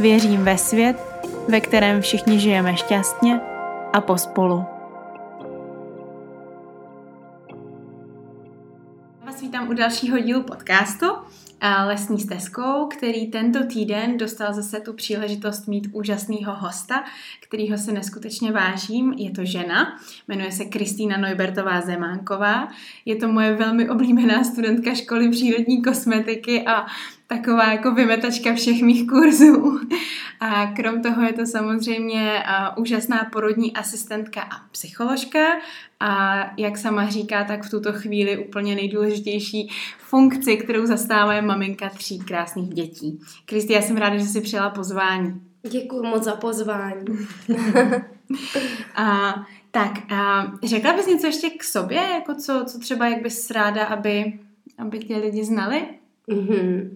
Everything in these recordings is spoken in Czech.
Věřím ve svět, ve kterém všichni žijeme šťastně a pospolu. Vás vítám u dalšího dílu podcastu Lesní stezkou, který tento týden dostal zase tu příležitost mít úžasného hosta, kterýho si neskutečně vážím. Je to žena, jmenuje se Kristýna Neubertová Zemánková. Je to moje velmi oblíbená studentka školy přírodní kosmetiky a taková jako vymetačka všech mých kurzů. A krom toho je to samozřejmě úžasná porodní asistentka a psycholožka a jak sama říká, tak v tuto chvíli úplně nejdůležitější funkci, kterou zastává maminka tří krásných dětí. Kristi, já jsem ráda, že jsi přijala pozvání. Děkuji moc za pozvání. a, tak, a řekla bys něco ještě k sobě, jako co, co třeba, jak bys ráda, aby, aby tě lidi znali? Mm-hmm.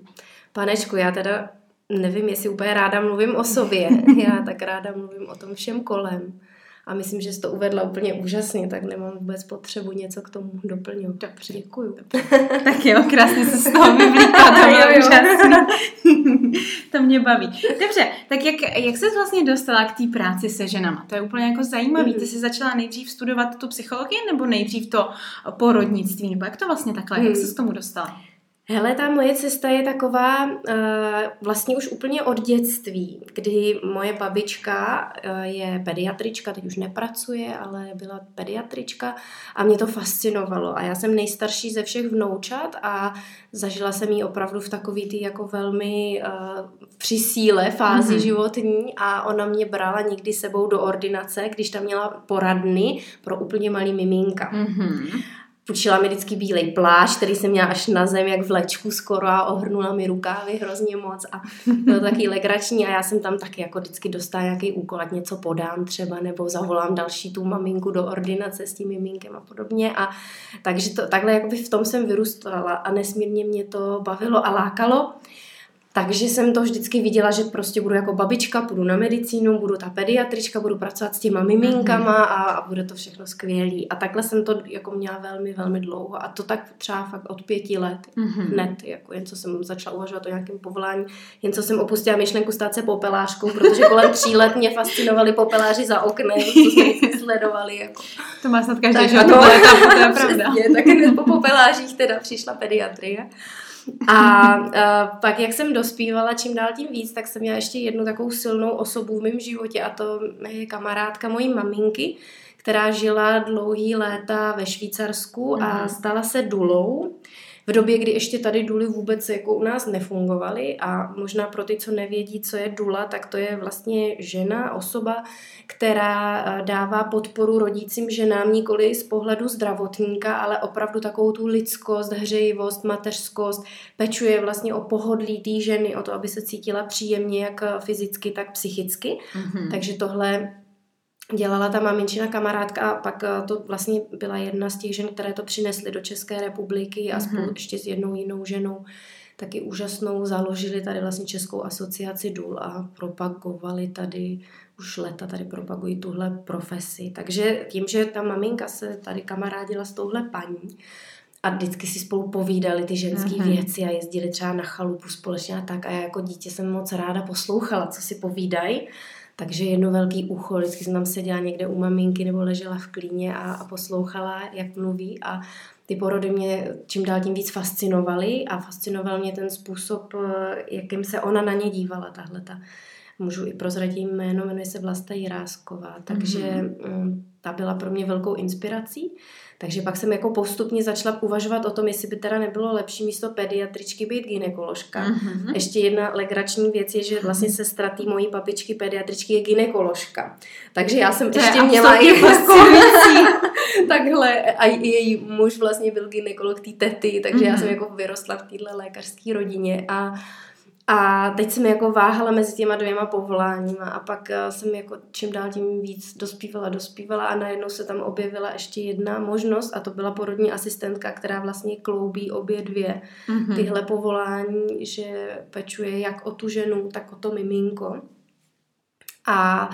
Panečku, já teda nevím, jestli úplně ráda mluvím o sobě. Já tak ráda mluvím o tom všem kolem. A myslím, že jsi to uvedla úplně úžasně, tak nemám vůbec potřebu něco k tomu doplňovat. Dobře. Děkuju. tak jo, krásně se z toho vyvlíkla, to bylo úžasný. to mě baví. Dobře, tak jak, jak jsi vlastně dostala k té práci se ženama? To je úplně jako zajímavý. Ty jsi začala nejdřív studovat tu psychologii nebo nejdřív to porodnictví? Nebo jak to vlastně takhle, jak jsi k tomu dostala? Hele, ta moje cesta je taková uh, vlastně už úplně od dětství, kdy moje babička uh, je pediatrička, teď už nepracuje, ale byla pediatrička a mě to fascinovalo. A já jsem nejstarší ze všech vnoučat a zažila jsem ji opravdu v takový ty jako velmi uh, při síle fázi mm-hmm. životní a ona mě brala nikdy sebou do ordinace, když tam měla poradny pro úplně malý miminka. Mm-hmm půjčila mi vždycky bílej plášť, který jsem měla až na zem, jak v lečku skoro a ohrnula mi rukávy hrozně moc a bylo to taky legrační a já jsem tam taky jako vždycky dostala nějaký úkol, ať něco podám třeba nebo zavolám další tu maminku do ordinace s tím miminkem a podobně a takže to, takhle jakoby v tom jsem vyrůstala a nesmírně mě to bavilo a lákalo. Takže jsem to vždycky viděla, že prostě budu jako babička, půjdu na medicínu, budu ta pediatrička, budu pracovat s těma miminkama mhm. a, a bude to všechno skvělý. A takhle jsem to jako měla velmi, velmi dlouho. A to tak třeba fakt od pěti let mm-hmm. hned, jako jen co jsem začala uvažovat o nějakém povolání, jen co jsem opustila myšlenku stát se popelářkou, protože kolem tří let mě fascinovali popeláři za oknem, co jsme sledovali. Jako. To má snad každý, že? To, to je pravda. Přesně, tak po popelářích teda přišla pediatrie. A uh, pak, jak jsem dospívala čím dál tím víc, tak jsem měla ještě jednu takovou silnou osobu v mém životě a to je kamarádka mojí maminky, která žila dlouhý léta ve Švýcarsku mm. a mhm. stala se dulou v době, kdy ještě tady duly vůbec jako u nás nefungovaly a možná pro ty, co nevědí, co je dula, tak to je vlastně žena, osoba, která eh, dává podporu rodícím ženám nikoli z pohledu zdravotníka, ale opravdu takovou tu lidskost, hřejivost, mateřskost, pečuje vlastně o pohodlí té ženy, o to, aby se cítila příjemně jak fyzicky, tak psychicky. Mm-hmm. Takže tohle dělala ta maminčina kamarádka a pak eh, to vlastně byla jedna z těch žen, které to přinesly do České republiky a spolu mm-hmm. ještě s jednou jinou ženou taky úžasnou založili tady vlastně Českou asociaci důl a propagovali tady, už leta tady propagují tuhle profesi. Takže tím, že ta maminka se tady kamarádila s touhle paní, a vždycky si spolu povídali ty ženské mm-hmm. věci a jezdili třeba na chalupu společně a tak. A já jako dítě jsem moc ráda poslouchala, co si povídají. Takže jedno velký ucho, vždycky jsem tam seděla někde u maminky nebo ležela v klíně a, a poslouchala, jak mluví a ty porody mě čím dál tím víc fascinovaly a fascinoval mě ten způsob, eh, jakým se ona na ně dívala, tahle ta můžu i prozradit jméno, jmenuje se Vlasta Jirásková, takže mm-hmm. ta byla pro mě velkou inspirací. Takže pak jsem jako postupně začala uvažovat o tom, jestli by teda nebylo lepší místo pediatričky být ginekoložka. Mm-hmm. Ještě jedna legrační věc je, že vlastně mhm. sestra tý mojí babičky pediatričky je ginekoložka. Takže já jsem to ještě měla i takhle a její muž vlastně byl ginekolog té tety, takže mm-hmm. já jsem jako vyrostla v téhle lékařské rodině a A teď jsem jako váhala mezi těma dvěma povoláníma a pak eh, jsem jako čím dál tím víc dospívala, dospívala a najednou se tam objevila ještě jedna možnost a to byla porodní asistentka, která vlastně kloubí obě dvě mm-hmm. tyhle povolání, že pečuje jak o tu ženu, tak o to miminko. A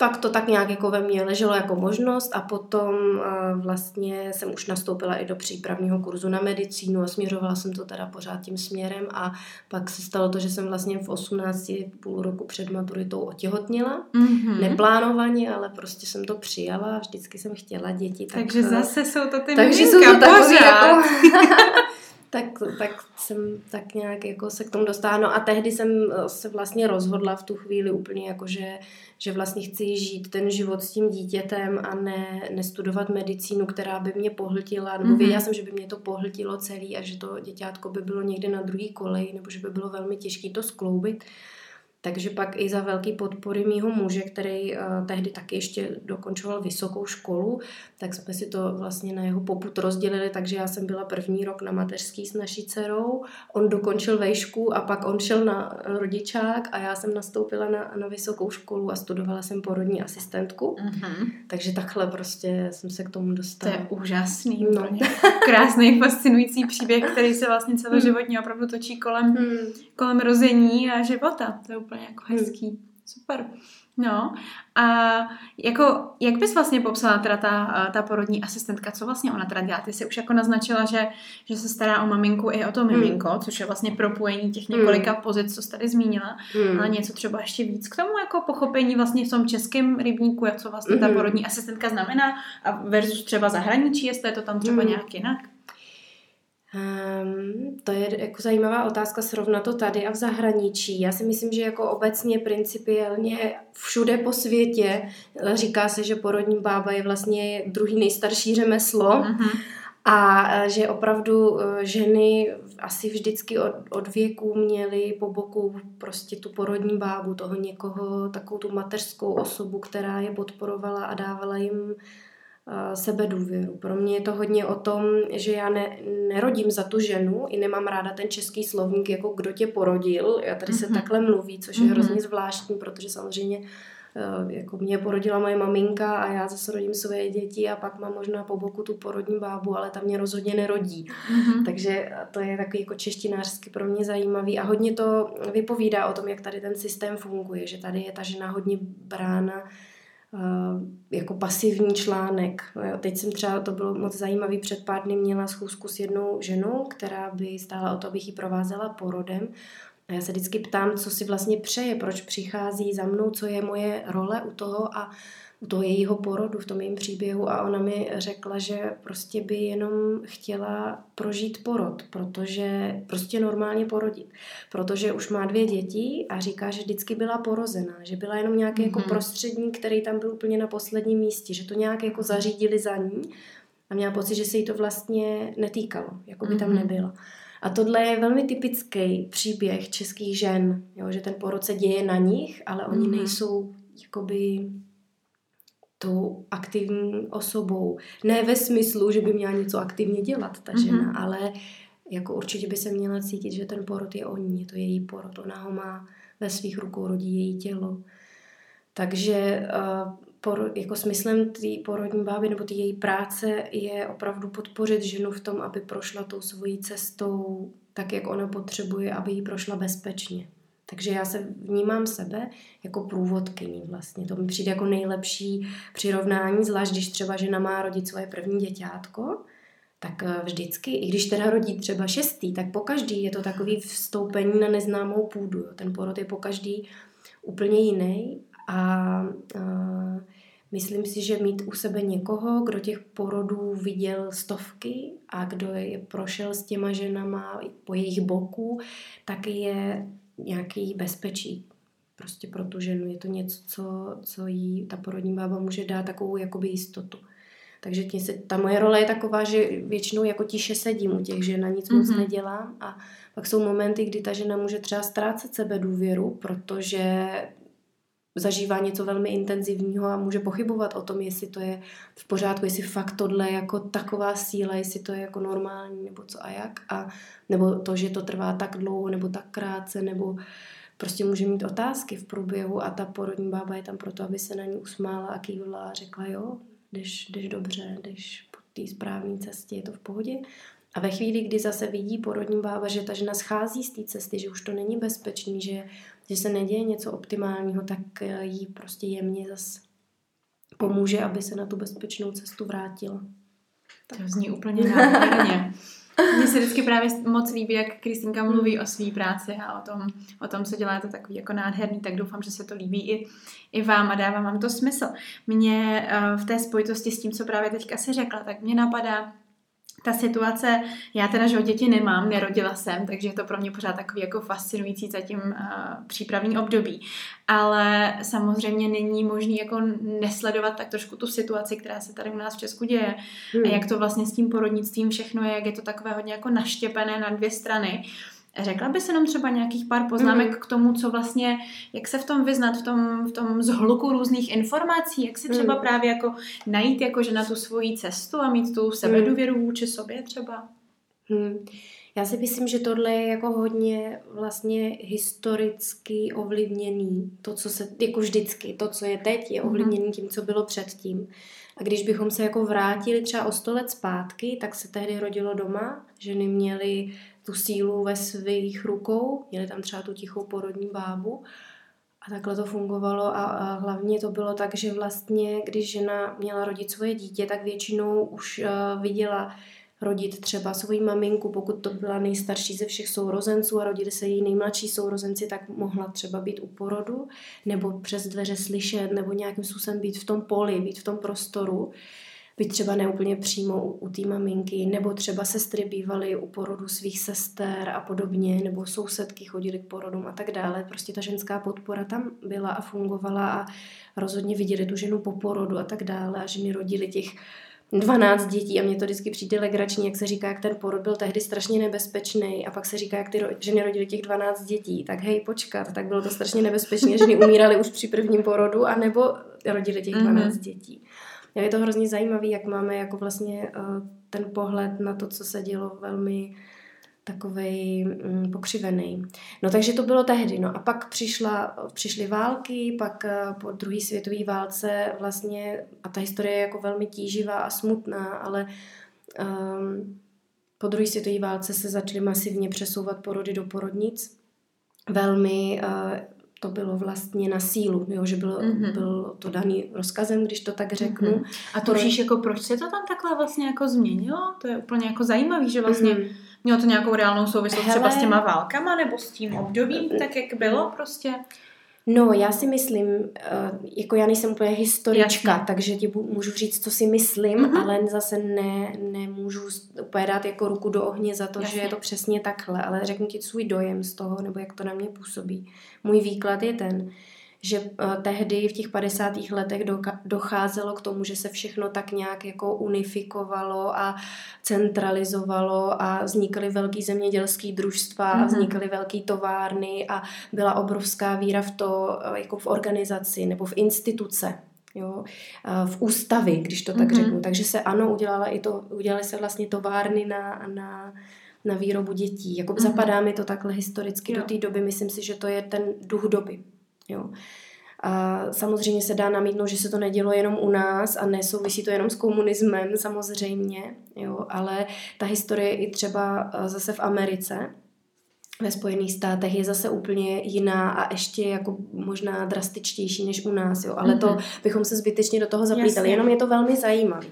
pak to tak nějak jako ve mně leželo jako možnost a potom uh, vlastně jsem už nastoupila i do přípravního kurzu na medicínu a směřovala jsem to teda pořád tím směrem a pak se stalo to, že jsem vlastně v 18 půl roku před maturitou otěhotnila. Mm-hmm. Neplánovaně, ale prostě jsem to přijala a vždycky jsem chtěla děti. Tak, takže zase jsou to ty takže jsou to takový jako tak, tak jsem tak nějak jako se k tomu dostala. No a tehdy jsem eh, se vlastně rozhodla v tu chvíli úplně jako, že, že vlastně chci žít ten život s tím dítětem a ne, nestudovat medicínu, která by mě pohltila, nebo mm-hmm. věděla jsem, že by mě to pohltilo celý a že to děťátko by bylo někde na druhý kolej, nebo že by bylo velmi těžké to skloubit. Takže pak i za velký podpory mýho muže, který uh, tehdy taky ještě dokončoval vysokou školu, tak jsme si to vlastně na jeho poput rozdělili, takže já jsem byla první rok na mateřský s naší dcerou, on dokončil vejšku a pak on šel na rodičák a já jsem nastoupila na, na vysokou školu a studovala jsem porodní asistentku. Mm-hmm. Takže takhle prostě jsem se k tomu dostala. To je úžasný, no. krásný, fascinující příběh, který se vlastně celoživotně opravdu točí kolem, hmm. kolem rození a života. To je úplně jako hmm. hezký. Hmm. Super. No a jako, jak bys vlastně popsala teda ta, ta porodní asistentka, co vlastně ona teda dělá? Ty jsi už jako naznačila, že, že se stará o maminku i o to hmm. miminko, hmm. což je vlastně propojení těch několika hmm. pozic, co jsi tady zmínila, hmm. ale něco třeba ještě víc k tomu jako pochopení vlastně v tom českém rybníku, jak co vlastně ta hmm. porodní asistentka znamená a versus třeba zahraničí, jestli je to tam třeba hmm. nějak jinak? Um, to je jako zajímavá otázka srovnat to tady a v zahraničí. Já si myslím, že jako obecně principiálně všude po světě eh, říká se, že porodní bába je vlastně druhý nejstarší řemeslo. Uh-huh. A eh, že opravdu eh, ženy asi vždycky od, od věku měly po boku prostě tu porodní bábu, toho někoho, takovou tu mateřskou osobu, která je podporovala a dávala jim sebedůvěru. Pro mě je to hodně o tom, že já ne, nerodím za tu ženu i nemám ráda ten český slovník, jako kdo tě porodil. Já tady mm-hmm. se mhm. takhle mluví, což je mm-hmm. hrozně zvláštní, protože samozřejmě e, jako mě porodila moje maminka a já zase rodím své děti a pak mám možná po boku tu porodní bábu, ale ta mě rozhodně nerodí. Mm-hmm. Takže to je takový jako češtinářsky pro mě zajímavý a hodně to vypovídá o tom, jak tady ten systém funguje, že tady je ta žena hodně brána Eh, jako pasivní článek. Teď jsem třeba, to bylo moc zajímavý, před pár dny měla schůzku s jednou ženou, která by stála o to, abych ji provázela porodem. A já se vždycky ptám, co si vlastně přeje, proč přichází za mnou, co je moje role u toho a u toho jejího porodu, v tom jejím příběhu a ona mi řekla, že prostě by jenom chtěla prožít porod, protože prostě normálně porodit, protože už má dvě děti a říká, že vždycky byla porozená, že byla jenom nějaký mm-hmm. jako mhm. prostředník, který tam byl úplně na posledním místě, že to nějak jako zařídili za ní a měla pocit, že se jí to vlastně netýkalo, jako by mm-hmm. tam mhm. nebyla. A tohle je velmi typický příběh českých žen, jo, že ten porod se děje na nich, ale oni mm-hmm. nejsou jakoby tou aktivní osobou. Ne ve smyslu, že by měla něco aktivně dělat ta žena, mm-hmm. ale jako určitě by se měla cítit, že ten porod je o ní, je to její porod, ona ho má ve svých rukou, rodí její tělo. Takže uh, por, jako smyslem té porodní báby nebo té její práce je opravdu podpořit ženu v tom, aby prošla tou svojí cestou tak, jak ona potřebuje, aby ji prošla bezpečně. Takže já se vnímám sebe jako průvodkyní vlastně. To mi přijde jako nejlepší přirovnání, zvlášť když třeba žena má rodit svoje první děťátko, tak eh, vždycky, i když teda rodí třeba šestý, tak po každý je to takový vstoupení na neznámou půdu. Ten porod je po každý úplně jiný a, a myslím si, že mít u sebe někoho, kdo těch porodů viděl stovky a kdo je prošel s těma ženama po jejich boku, tak je nějaký bezpečí prostě pro tu ženu. Je to něco, co, co jí ta porodní bába může dát takovou jakoby jistotu. Takže tě se, ta moje role je taková, že většinou jako tiše sedím u těch žen a nic mm-hmm. moc mhm. nedělám a pak jsou momenty, kdy ta žena může třeba ztrácet sebe důvěru, protože zažívá něco velmi intenzivního a může pochybovat o tom, jestli to je v pořádku, jestli fakt tohle je jako taková síla, jestli to je jako normální, nebo co a jak. A, nebo to, že to trvá tak dlouho, nebo tak krátce, nebo prostě může mít otázky v průběhu a ta porodní bába je tam proto, aby se na ní usmála a kývla a řekla, jo, jdeš, jdeš dobře, jdeš po té správné cestě, je to v pohodě. A ve chvíli, kdy zase vidí porodní bába, že ta žena schází z té cesty, že už to není bezpečný, že, že se neděje něco optimálního, tak eh, jí prostě jemně zase pomůže, aby se na tu bezpečnou cestu vrátila. Tak. To zní úplně nádherně. Mně se vždycky právě moc líbí, jak Kristýnka mluví o své práci a o tom, o tom, co dělá, to takový jako nádherný, tak doufám, že se to líbí i, i vám a dává vám to smysl. Mně uh, v té spojitosti s tím, co právě teďka si řekla, tak mě napadá, ta situace, já teda, že o děti nemám, nerodila jsem, takže je to pro mě pořád takový jako fascinující zatím uh, přípravný období. Ale samozřejmě není možný jako nesledovat tak trošku tu situaci, která se tady u nás v Česku děje hmm. a jak to vlastně s tím porodnictvím všechno je, jak je to takové hodně jako naštěpené na dvě strany. Uh, Řekla by se nám třeba nějakých pár poznámek mm. k tomu, co vlastně, jak se v tom vyznat, v tom, v tom zhluku různých informací, jak si třeba mm. právě jako najít jako že na tu svoji cestu a mít tu sebedůvěru mm. vůči sobě třeba? Mm. Já si myslím, že tohle je jako hodně vlastně historicky ovlivněný. To, co se, jako vždycky, to, co je teď, je mhm. ovlivněný tím, co bylo předtím. A když bychom se jako vrátili třeba o sto let zpátky, tak se tehdy rodilo doma. Ženy měly tu sílu ve svých rukou, měli tam třeba tu tichou porodní bábu a takhle to fungovalo a, a hlavně to bylo tak, že vlastně, když žena měla rodit svoje dítě, tak většinou už uh, viděla rodit třeba svoji maminku, pokud to byla nejstarší ze všech sourozenců a rodili se její nejmladší sourozenci, tak mohla třeba být u porodu, nebo přes dveře slyšet, nebo nějakým způsobem být v tom poli, být v tom prostoru. Uh, být třeba neúplně přímo u, u té maminky, nebo třeba sestry bývaly u porodu svých sester a podobně, nebo sousedky chodily k porodům a tak dále. Prostě ta ženská podpora tam byla a fungovala a rozhodně viděli tu ženu po porodu a tak dále a ženy rodily těch 12 dětí a mně to vždycky přijde legrační, jak se říká, jak ten porod byl tehdy strašně nebezpečný a pak se říká, jak ty ženy rodily těch 12 dětí. Tak hej, počkat, tak bylo to strašně nebezpečné, ženy umíraly už při prvním porodu a nebo rodily těch 12 mm-hmm. dětí je to hrozně zajímavé, jak máme jako vlastně uh, ten pohled na to, co se dělo velmi takovej um, pokřivený. No takže to bylo tehdy. No a pak přišla, přišly války, pak uh, po druhé světové válce vlastně, a ta historie je jako velmi tíživá a smutná, ale um, po druhé světové válce se začaly masivně přesouvat porody do porodnic. Velmi uh, to bylo vlastně na sílu, jo, že bylo, mm-hmm. bylo to daný rozkazem, když to tak řeknu. Mm-hmm. A to víš, jako proč se to tam takhle vlastně jako změnilo? To je úplně jako zajímavý, že vlastně mm-hmm. mělo to nějakou reálnou souvislost Hele, třeba s těma válkama nebo s tím obdobím, tak jak bylo prostě? No, já si myslím, eh, jako já nejsem úplně historička, Jasně. takže ti můžu říct, co si myslím, mm-hmm. ale zase ne, nemůžu úplně dát jako ruku do ohně za to, Jasně. že je to přesně takhle, ale řeknu ti svůj dojem z toho, nebo jak to na mě působí. Můj výklad je ten, že uh, tehdy v těch 50. letech docházelo k tomu, že se všechno tak nějak jako unifikovalo a centralizovalo a vznikaly velký zemědělský družstva mm-hmm. a mhm. vznikaly velké továrny a byla obrovská víra v to, uh, jako v organizaci nebo v instituce. Jo, v ústavy, když to tak mm-hmm. řeknu. Takže se ano, udělala i to, udělaly se vlastně továrny na, na, na výrobu dětí. Jako mm-hmm. zapadá mi to takhle historicky jo. do té doby, myslím si, že to je ten duch doby. Jo. A samozřejmě se dá namítnout, že se to nedělo jenom u nás a nesouvisí to jenom s komunismem samozřejmě, jo, ale ta historie i třeba eh, zase v Americe, ve Spojených státech je zase úplně jiná a ještě jako možná drastičtější než u nás, jo. Ale mm-hmm. to mhm. bychom se zbytečně do toho zaplítali, Jasně. jenom je to velmi zajímavé.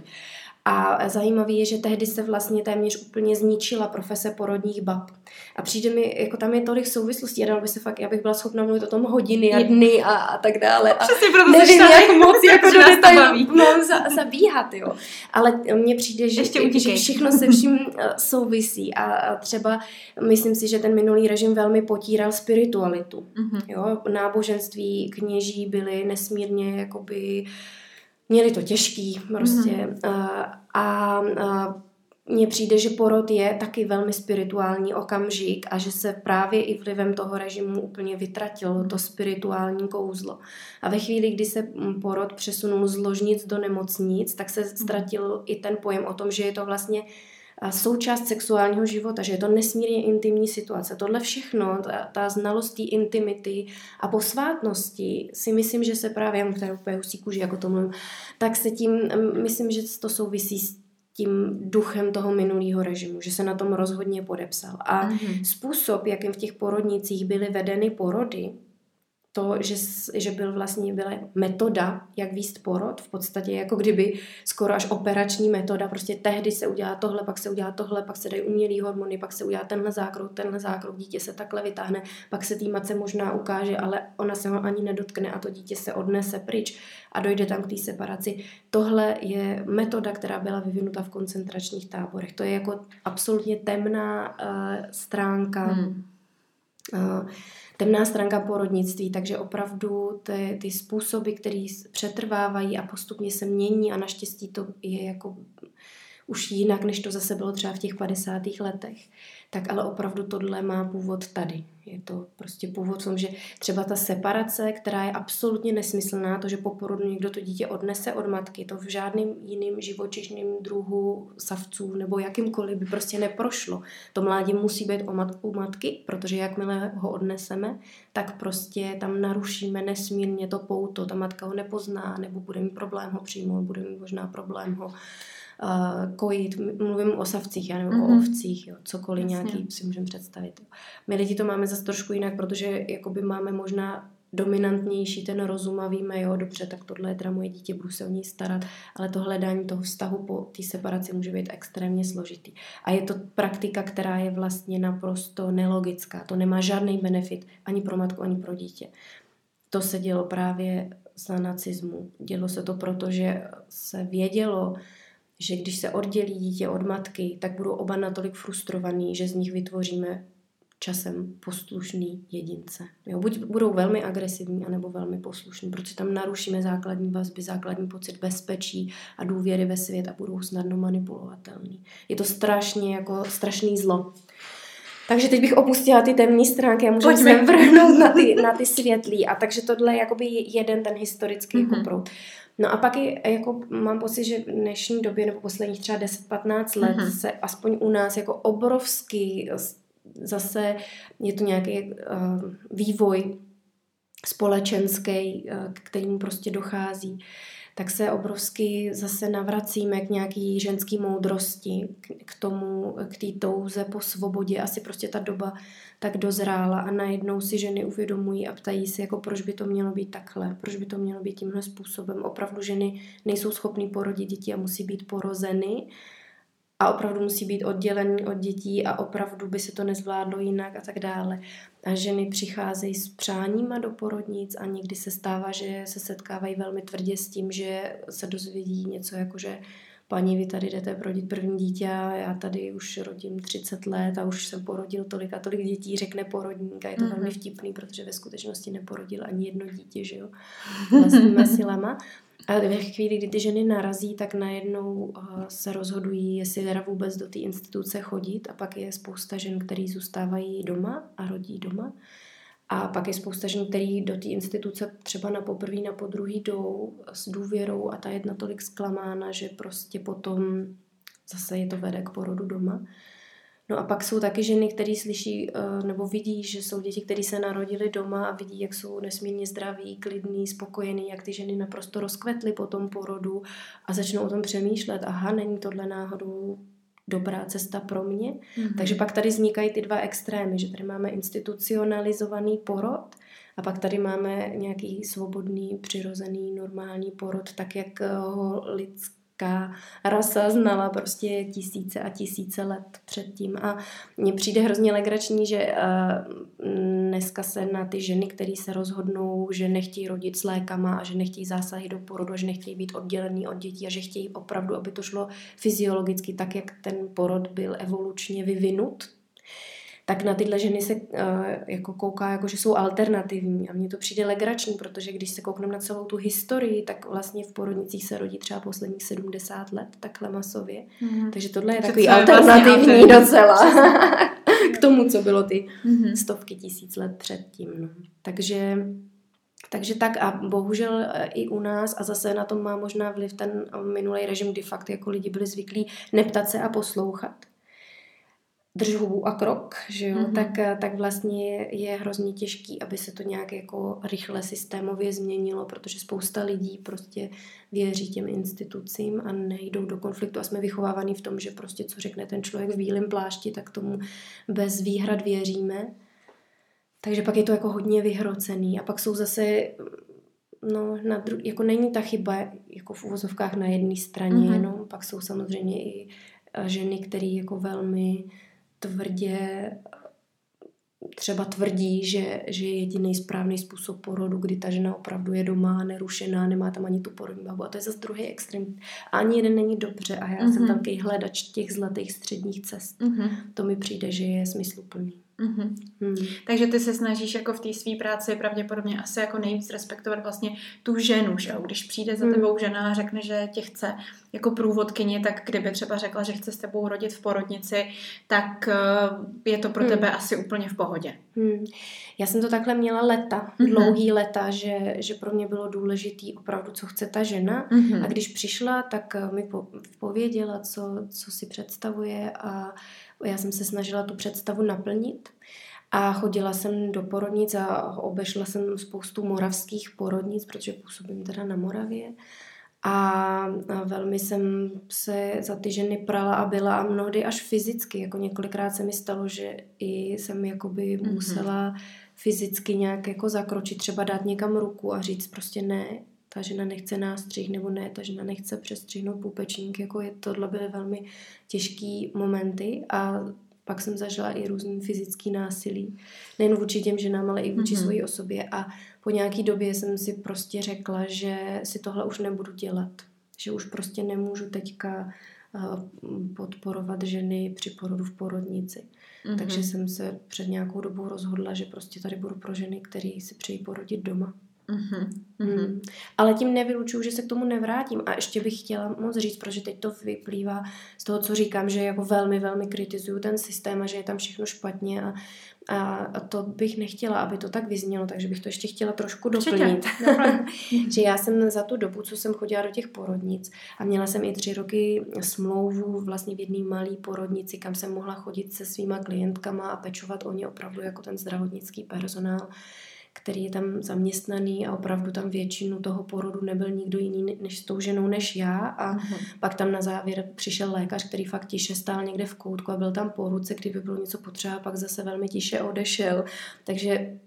A zajímavé je, že tehdy se vlastně téměř úplně zničila profese porodních bab. A přijde mi, jako tam je tolik souvislostí a by se fakt, já bych byla schopna mluvit o tom hodiny a dny a, a tak dále. A Přesně proto nevím, jak moc jako do detailů mám za, zabíhat, jo. Ale mně přijde, že, že všechno se vším eh, souvisí a, a třeba myslím si, že ten minulý režim velmi potíral spiritualitu. Mm-hmm. Jo? Náboženství kněží byly nesmírně jakoby uh, měli to těžký prostě mm-hmm. a, a mně přijde, že porod je taky velmi spirituální okamžik a že se právě i vlivem toho režimu úplně vytratilo to spirituální kouzlo. A ve chvíli, kdy se porod přesunul z ložnic do nemocnic, tak se ztratil i ten pojem o tom, že je to vlastně součást sexuálního života, že je to nesmírně intimní situace. Tohle všechno, ta, ta znalost té intimity a posvátnosti si myslím, že se právě, já tady úplně husí kůži, jako to mluvím, tak se tím, myslím, že to souvisí s tím duchem toho minulého režimu, že se na tom rozhodně podepsal. A mm-hmm. způsob, jakým v těch porodnicích byly vedeny porody, to, že, že byl vlastně byla metoda, jak výst porod, v podstatě jako kdyby skoro až operační metoda, prostě tehdy se udělá tohle, pak se udělá tohle, pak se dají umělý hormony, pak se udělá tenhle zákrok, tenhle zákrok, dítě se takhle vytáhne, pak se té matce možná ukáže, ale ona se ho ani nedotkne a to dítě se odnese pryč a dojde tam k té separaci. Tohle je metoda, která byla vyvinuta v koncentračních táborech. To je jako absolutně temná uh, stránka hmm. uh, temná stránka porodnictví, takže opravdu ty, ty způsoby, které přetrvávají a postupně se mění a naštěstí to je jako už jinak, než to zase bylo třeba v těch 50. letech, tak ale opravdu tohle má původ tady. Je to prostě původ v tom, že třeba ta separace, která je absolutně nesmyslná, to, že po porodu někdo to dítě odnese od matky, to v žádným jiným živočišným druhu savců nebo jakýmkoliv by prostě neprošlo. To mládí musí být u matky, protože jakmile ho odneseme, tak prostě tam narušíme nesmírně to pouto, ta matka ho nepozná, nebo bude mít problém ho přijmout, bude mít možná problém ho uh, kojit, mluvím o savcích, já nebo mm-hmm. o mhm. ovcích, jo, cokoliv Jasně. nějaký si můžeme představit. My lidi to máme zase trošku jinak, protože jakoby máme možná dominantnější ten rozum a víme, jo, dobře, tak tohle je teda moje dítě, budu se o něj starat, ale to hledání toho vztahu po té separaci může být extrémně složitý. A je to praktika, která je vlastně naprosto nelogická. To nemá žádný benefit ani pro matku, ani pro dítě. To se dělo právě za nacismu. Dělo se to proto, že se vědělo, že když se oddělí dítě od matky, tak budou oba natolik frustrovaní, že z nich vytvoříme časem poslušný jedince. Jo, buď budou velmi agresivní, anebo velmi poslušní, protože tam narušíme základní vazby, základní pocit bezpečí a důvěry ve svět a budou snadno manipulovatelní. Je to strašně jako strašný zlo. Takže teď bych opustila ty temní stránky a můžeme se vrhnout na ty, na ty světlý. A takže tohle je jakoby jeden ten historický mm-hmm. jako proud. No a pak i, jako mám pocit, že v dnešní době nebo posledních třeba 10-15 let mm-hmm. se aspoň u nás jako obrovský zase je to nějaký uh, vývoj společenský, uh, k kterému prostě dochází tak se obrovsky zase navracíme k nějaký ženský moudrosti, k tomu, k té touze po svobodě. Asi prostě ta doba tak dozrála a najednou si ženy uvědomují a ptají se, jako proč by to mělo být takhle, proč by to mělo být tímhle způsobem. Opravdu ženy nejsou schopny porodit děti a musí být porozeny a opravdu musí být oddělený od dětí a opravdu by se to nezvládlo jinak a tak dále. A ženy přicházejí s přáníma do porodnic a někdy se stává, že se setkávají velmi tvrdě s tím, že se dozvědí něco jako, že paní, vy tady jdete prodit první dítě a já tady už rodím 30 let a už jsem porodil tolik a tolik dětí, řekne porodník a je to mm-hmm. velmi vtipný, protože ve skutečnosti neporodil ani jedno dítě, že jo, vlastníma silama. A ve chvíli, kdy ty ženy narazí, tak najednou eh, se rozhodují, jestli teda vůbec do té instituce chodit a pak je spousta žen, který zůstávají doma a rodí doma. A pak je spousta žen, který do té instituce třeba na poprvé, na podruhý jdou s důvěrou a ta je natolik zklamána, že prostě potom zase je to vede k porodu doma. No a pak jsou taky ženy, které slyší uh, nebo vidí, že jsou děti, které se narodily doma a vidí, jak jsou nesmírně zdraví, klidný, spokojený, jak ty ženy naprosto rozkvetly po tom porodu a začnou o tom přemýšlet, aha, není tohle náhodou dobrá cesta pro mě. Mm-hmm. Takže pak tady vznikají ty dva extrémy, že tady máme institucionalizovaný porod a pak tady máme nějaký svobodný, přirozený, normální porod, tak jak ho lidský lidská rasa znala prostě tisíce a tisíce let předtím. A mně přijde hrozně legrační, že uh, dneska se na ty ženy, které se rozhodnou, že nechtějí rodit s lékama a že nechtějí zásahy do porodu, že nechtějí být oddělený od dětí a že chtějí opravdu, aby to šlo fyziologicky tak, jak ten porod byl evolučně vyvinut, tak na tyhle ženy se uh, jako kouká, jako že jsou alternativní a mně to přijde legrační, protože když se koukneme na celou tu historii, tak vlastně v porodnicích se rodí třeba posledních 70 let, takhle masově. Mm-hmm. Takže tohle je takový vlastně alternativní vlastně docela k tomu, co bylo ty mm-hmm. stovky tisíc let předtím. No. Takže takže tak a bohužel e, i u nás, a zase na tom má možná vliv ten minulý režim, kdy fakt jako lidi byli zvyklí neptat se a poslouchat drž hubu a krok, že jo, mm-hmm. tak, e, tak vlastně je, hrozně těžký, aby se to nějak jako rychle systémově změnilo, protože spousta lidí prostě věří těm institucím a nejdou do konfliktu a jsme vychovávaní v tom, že prostě co řekne ten člověk v bílém plášti, tak tomu bez výhrad věříme. Takže pak je to jako hodně vyhrocený a pak jsou zase no, na dru- jako není ta chyba jako v uvozovkách na jedné straně, mm-hmm. no, pak jsou samozřejmě i eh, ženy, které jako velmi tvrdě třeba tvrdí, že, že je jediný správný způsob porodu, kdy ta žena opravdu je doma, nerušená, nemá tam ani tu porodní babu. A to je zase druhý extrém. Ani jeden není dobře a já mm-hmm. jsem mhm. takový hledač těch zlatých středních cest. Mm-hmm. To mi přijde, že je smysluplný. Mm-hmm. Hmm. Takže ty se snažíš jako v té své práci pravděpodobně asi jako nejvíc respektovat vlastně tu ženu, že jo? Když přijde za hmm. tebou žena a řekne, že tě chce jako průvodkyni, tak kdyby třeba řekla, že chce s tebou rodit v porodnici, tak eh, je to pro hmm. tebe asi úplně v pohodě. Hmm. Já jsem to takhle měla leta, mm-hmm. dlouhý leta, že, že pro mě bylo důležitý opravdu, co chce ta žena. Mm-hmm. A když přišla, tak eh, mi pověděla, co, co si představuje a já jsem se snažila tu představu naplnit a chodila jsem do porodnic a obešla jsem spoustu moravských porodnic, protože působím teda na Moravě. A velmi jsem se za ty ženy prala a byla a mnohdy až fyzicky, jako několikrát se mi stalo, že i jsem jakoby mm-hmm. musela fyzicky nějak jako zakročit, třeba dát někam ruku a říct prostě ne, ta žena nechce nástřih, nebo ne, ta žena nechce přestřihnout půpečník, jako je, tohle byly velmi těžké momenty a pak jsem zažila i různý fyzický násilí. Nejen vůči těm ženám, ale i vůči mm-hmm. své osobě. A po nějaký době jsem si prostě řekla, že si tohle už nebudu dělat. Že už prostě nemůžu teďka podporovat ženy při porodu v porodnici. Mm-hmm. Takže jsem se před nějakou dobou rozhodla, že prostě tady budu pro ženy, které si přejí porodit doma. Mm-hmm. Mm. Ale tím nevylučuju, že se k tomu nevrátím. A ještě bych chtěla moc říct, protože teď to vyplývá z toho, co říkám, že jako velmi, velmi kritizuju ten systém a že je tam všechno špatně a, a to bych nechtěla, aby to tak vyznělo, takže bych to ještě chtěla trošku doplnit. že já jsem za tu dobu, co jsem chodila do těch porodnic a měla jsem i tři roky smlouvu vlastně v jedné malé porodnici, kam jsem mohla chodit se svýma klientkama a pečovat o ně opravdu jako ten zdravotnický personál který je tam zaměstnaný a opravdu tam většinu toho porodu nebyl nikdo jiný než s tou ženou než já a uh-huh. pak tam na závěr přišel lékař, který fakt tiše stál někde v koutku a byl tam po ruce, kdyby bylo něco potřeba, pak zase velmi tiše odešel. Takže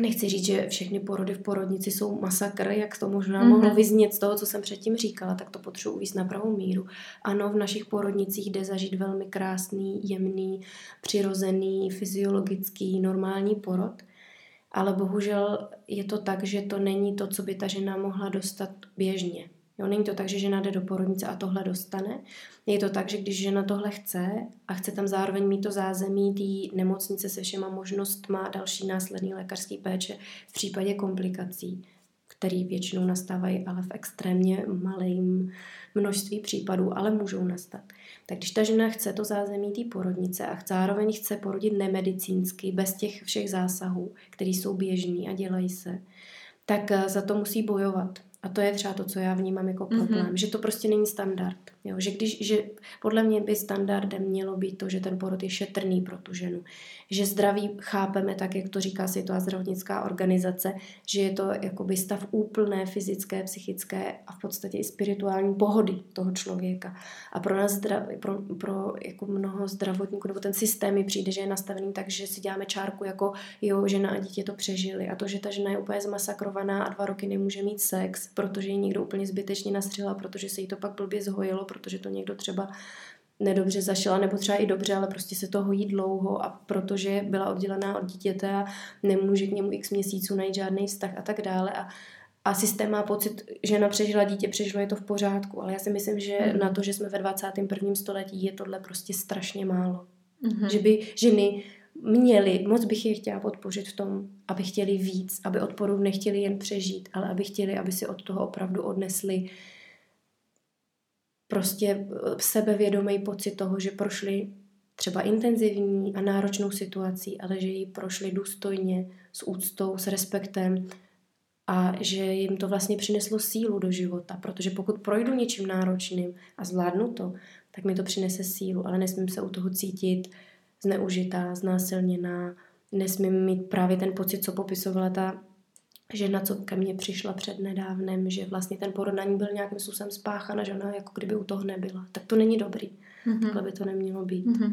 Nechci říct, že všechny porody v porodnici jsou masakr, jak to možná mm-hmm. mohlo vyznět z toho, co jsem předtím říkala, tak to potřebuji uvíct na pravou míru. Ano, v našich porodnicích jde zažít velmi krásný, jemný, přirozený, fyziologický, normální porod, ale bohužel je to tak, že to není to, co by ta žena mohla dostat běžně. Jo, není to tak, že žena jde do porodnice a tohle dostane. Je to tak, že když žena tohle chce a chce tam zároveň mít to zázemí té nemocnice se všema možnostma další následný lékařský péče v případě komplikací, které většinou nastávají ale v extrémně malém množství případů, ale můžou nastat. Tak když ta žena chce to zázemí té porodnice a zároveň chce porodit nemedicínsky, bez těch všech zásahů, které jsou běžný a dělají se, tak eh, za to musí bojovat. A to je třeba to, co já vnímám jako mhm. problém, mm-hmm. že to prostě není standard. Jo? Že když, že podle mě by standardem mělo být to, že ten porod je šetrný pro tu ženu. Že zdraví chápeme tak, jak to říká Světová zdravotnická organizace, že je to jakoby stav úplné fyzické, psychické a v podstatě i spirituální pohody toho člověka. A pro nás, zdra, pro, pro jako mnoho zdravotníků, nebo ten systém mi přijde, že je nastavený tak, že si děláme čárku jako jo, žena a dítě to přežili. A to, že ta žena je úplně zmasakrovaná a dva roky nemůže mít sex, protože ji někdo úplně zbytečně nastřela, protože se jí to pak blbě zhojilo, protože to někdo třeba nedobře zašila, nebo třeba i dobře, ale prostě se to hojí dlouho a protože byla oddělená od dítěte a nemůže k němu x měsíců najít žádný vztah a tak dále a a systém má pocit, že žena přežila dítě, přežilo je to v pořádku, ale já si myslím, že mm. na to, že jsme ve 21. století, je tohle prostě strašně málo. Mm-hmm. Že by ženy měli, moc bych je chtěla podpořit v tom, aby chtěli víc, aby odporu nechtěli jen přežít, ale aby chtěli, aby si od toho opravdu odnesli prostě eh, sebevědomý pocit toho, že prošli třeba intenzivní a náročnou situací, ale že ji prošli důstojně, s úctou, s respektem a že jim to vlastně přineslo sílu do života, protože pokud projdu něčím náročným a zvládnu to, tak mi to přinese sílu, ale nesmím se u toho cítit zneužitá, znásilněná, nesmím mít právě ten pocit, co popisovala ta žena, co ke mně přišla před nedávnem, že vlastně ten porod na ní byl nějakým způsobem spáchan a že ona jako kdyby u toho nebyla. Tak to není dobrý. Mm-hmm. Takhle by to nemělo být. Mm-hmm.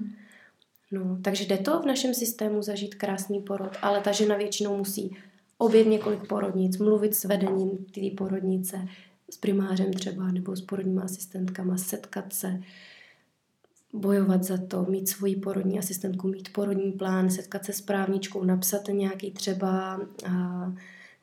No, takže jde to v našem systému zažít krásný porod, ale ta žena většinou musí obět několik porodnic, mluvit s vedením té porodnice, s primářem třeba, nebo s porodníma asistentkama, setkat se, bojovat za to, mít svoji porodní asistentku, mít porodní plán, setkat se s právničkou, napsat nějaký třeba a,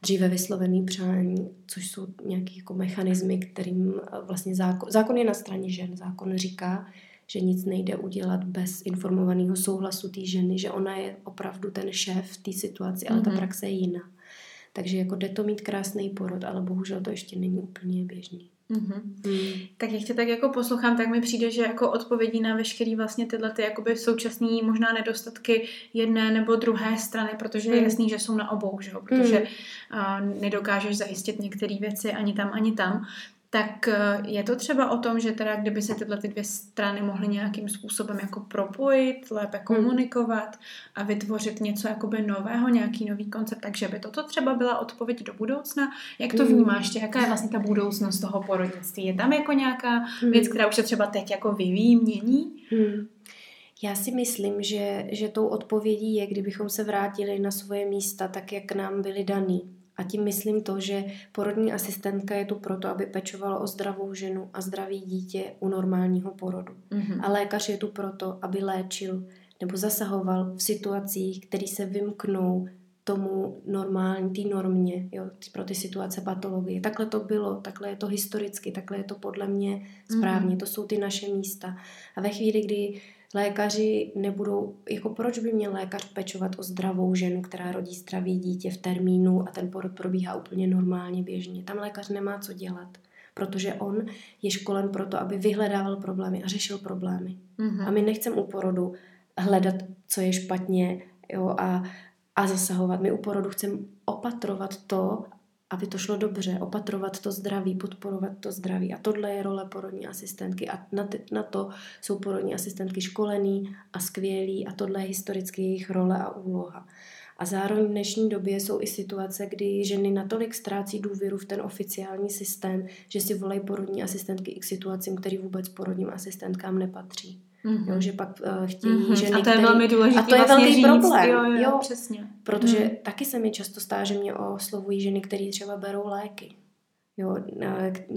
dříve vyslovený přání, což jsou nějaké jako mechanismy, kterým vlastně zákon, zákon je na straně žen. Zákon říká, že nic nejde udělat bez informovaného souhlasu té ženy, že ona je opravdu ten šéf v té situaci, ale mm-hmm. ta mhm. praxe je jiná. Takže jako jde to mít krásný porod, ale bohužel to ještě není úplně běžný. Mm-hmm. Mm. Tak jak tě tak jako poslouchám, tak mi přijde, že jako odpovědí na veškerý vlastně tyhle ty jakoby současné možná nedostatky jedné nebo druhé strany, protože mm. je jasný, že jsou na obou, že jo? protože mm. uh, nedokážeš zajistit některé věci ani tam, ani tam, tak eh, je to třeba o tom, že teda kdyby se tyhle ty dvě strany mohly nějakým způsobem jako propojit, lépe hmm. komunikovat a vytvořit něco jakoby nového, nějaký nový koncept, takže by toto třeba byla odpověď do budoucna. Jak to hmm. vnímáš tě? Jaká je vlastně ta budoucnost toho porodnictví? Je tam jako nějaká hmm. věc, která už se třeba teď jako vyvíjí, mění? Hmm. Já si myslím, že, že tou odpovědí je, kdybychom se vrátili na svoje místa tak, jak nám byly daný. A tím myslím to, že porodní asistentka je tu proto, aby pečovala o zdravou ženu a zdravý dítě u normálního porodu. Mm-hmm. A lékař je tu proto, aby léčil nebo zasahoval v situacích, které se vymknou tomu normální, té normě, jo, pro ty situace patologie. Takhle to bylo, takhle je to historicky, takhle je to podle mě správně, mm-hmm. to jsou ty naše místa. A ve chvíli, kdy lékaři nebudou, jako proč by měl lékař pečovat o zdravou ženu, která rodí zdravý dítě v termínu a ten porod probíhá úplně normálně, běžně. Tam lékař nemá co dělat, protože on je školen proto, aby vyhledával problémy a řešil problémy. Mm-hmm. A my nechceme u porodu hledat, co je špatně jo, a, a zasahovat. My u porodu chceme opatrovat to, aby to šlo dobře, opatrovat to zdraví, podporovat to zdraví. A tohle je role porodní asistentky a na, ty, na to jsou porodní asistentky školený a skvělí a tohle je historicky jejich role a úloha. A zároveň v dnešní době jsou i situace, kdy ženy natolik ztrácí důvěru v ten oficiální systém, že si volají porodní asistentky i k situacím, které vůbec porodním asistentkám nepatří. Mm-hmm. Jo, že pak uh, chtějí mm-hmm. ženy, A to je který... velmi důležité. A to je vlastně velký říct. problém. Jo, jo, jo, přesně. Protože mm. taky se mi často stá, že mě oslovují ženy, které třeba berou léky. Jo,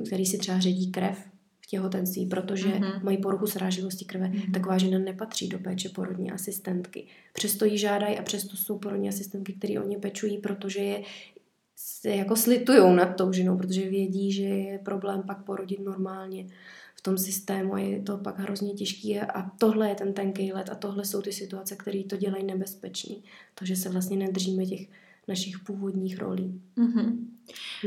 který si třeba ředí krev v těhotenství, protože mm-hmm. mají poruchu sráživosti krve. Mm-hmm. Taková žena nepatří do péče porodní asistentky. Přesto ji žádají a přesto jsou porodní asistentky, které o ně pečují, protože je se jako slitujou nad tou ženou, protože vědí, že je problém pak porodit normálně tom systému a je to pak hrozně těžký a tohle je ten tenký let a tohle jsou ty situace, které to dělají nebezpečný. To, že se vlastně nedržíme těch našich původních rolí. Mm-hmm.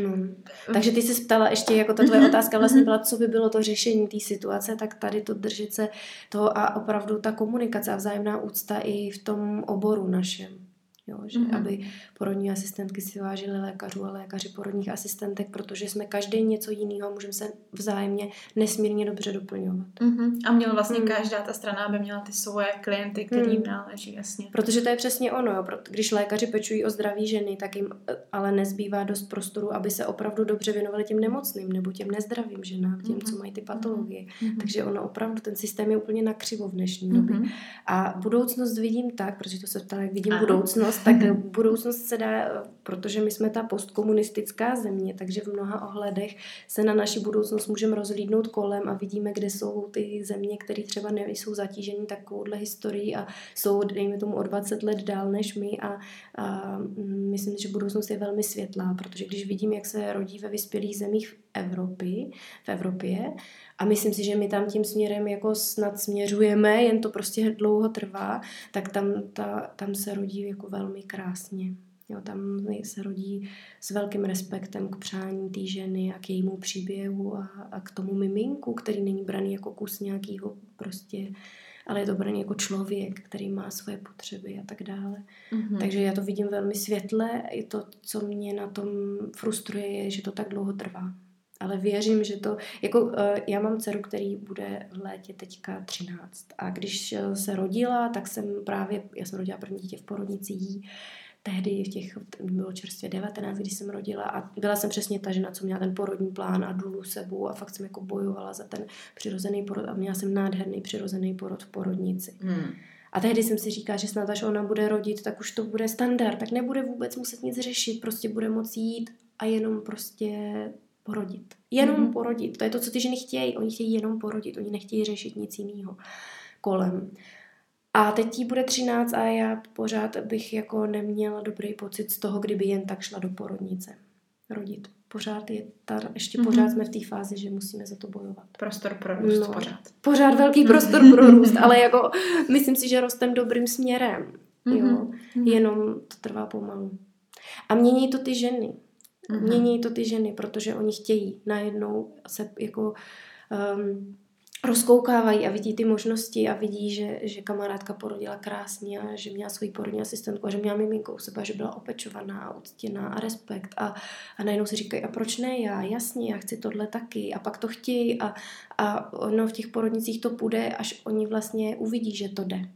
No. Takže ty se ptala ještě, jako ta tvoje mm-hmm. otázka vlastně byla, co by bylo to řešení té situace, tak tady to držet se toho a opravdu ta komunikace a vzájemná úcta i v tom oboru našem. Jo, že mm-hmm. aby porodní asistentky si vážily lékařů a lékaři porodních asistentek, protože jsme každý něco jiného a můžeme se vzájemně nesmírně dobře doplňovat. Mm-hmm. A měl vlastně mm. každá ta strana, aby měla ty svoje klienty, kterým mm. náleží, jasně. Protože to je přesně ono, jo. když lékaři pečují o zdraví ženy, tak jim eh, ale nezbývá dost prostoru, aby se opravdu dobře věnovali těm nemocným nebo těm nezdravým ženám, těm, mm-hmm. co mají ty patologie. Mm-hmm. Takže ono opravdu, ten systém je úplně nakřivo v dnešní mm-hmm. době. A budoucnost vidím tak, protože to se ptala, jak vidím ano. budoucnost, tak budoucnost se dá, protože my jsme ta postkomunistická země, takže v mnoha ohledech se na naši budoucnost můžeme rozhlídnout kolem a vidíme, kde jsou ty země, které třeba nejsou zatíženy takovouhle historií a jsou, dejme tomu, o 20 let dál než my a, a myslím, že budoucnost je velmi světlá, protože když vidím, jak se rodí ve vyspělých zemích Evropy, v Evropě. A myslím si, že my tam tím směrem jako snad směřujeme, jen to prostě dlouho trvá, tak tam, ta, tam se rodí jako velmi krásně. Jo, tam se rodí s velkým respektem k přání té ženy a k jejímu příběhu a, a k tomu miminku, který není braný jako kus nějakého prostě, ale je to braný jako člověk, který má svoje potřeby a tak dále. Mm-hmm. Takže já to vidím velmi světle. I to, co mě na tom frustruje, je, že to tak dlouho trvá. Ale věřím, že to, jako uh, já mám dceru, který bude v létě teďka 13 a když eh, se rodila, tak jsem právě, já jsem rodila první dítě v porodnici jí, tehdy v těch, bylo čerstvě 19, když jsem rodila a byla jsem přesně ta žena, co měla ten porodní plán a důlu sebou a fakt jsem jako bojovala za ten přirozený porod a měla jsem nádherný přirozený porod v porodnici. Hmm. A tehdy jsem si říkala, že snad až ona bude rodit, tak už to bude standard, tak nebude vůbec muset nic řešit, prostě bude moci jít a jenom prostě porodit. Jenom mm-hmm. porodit. To je to, co ty ženy chtějí. Oni chtějí jenom porodit, oni nechtějí řešit nic jiného kolem. A teď jí bude 13 a já pořád bych jako neměla dobrý pocit z toho, kdyby jen tak šla do porodnice rodit. Pořád je ta, ještě mm-hmm. pořád jsme v té fázi, že musíme za to bojovat. Prostor pro růst no, pořád. Pořád velký prostor pro růst, ale jako myslím si, že rostem dobrým směrem. Mm-hmm. Jo? Mhm. Jenom to trvá pomalu. A mění to ty ženy. Mm-hmm. Mění to ty ženy, protože oni chtějí najednou se jako um, rozkoukávají a vidí ty možnosti a vidí, že, že kamarádka porodila krásně a že měla svoji porodní asistentku a že měla miminko u sebe, že byla opečovaná a uctěná a respekt a, a najednou si říkají, a proč ne já, jasně, já chci tohle taky a pak to chtějí a, a no, v těch porodnicích to půjde, až oni vlastně uvidí, že to jde.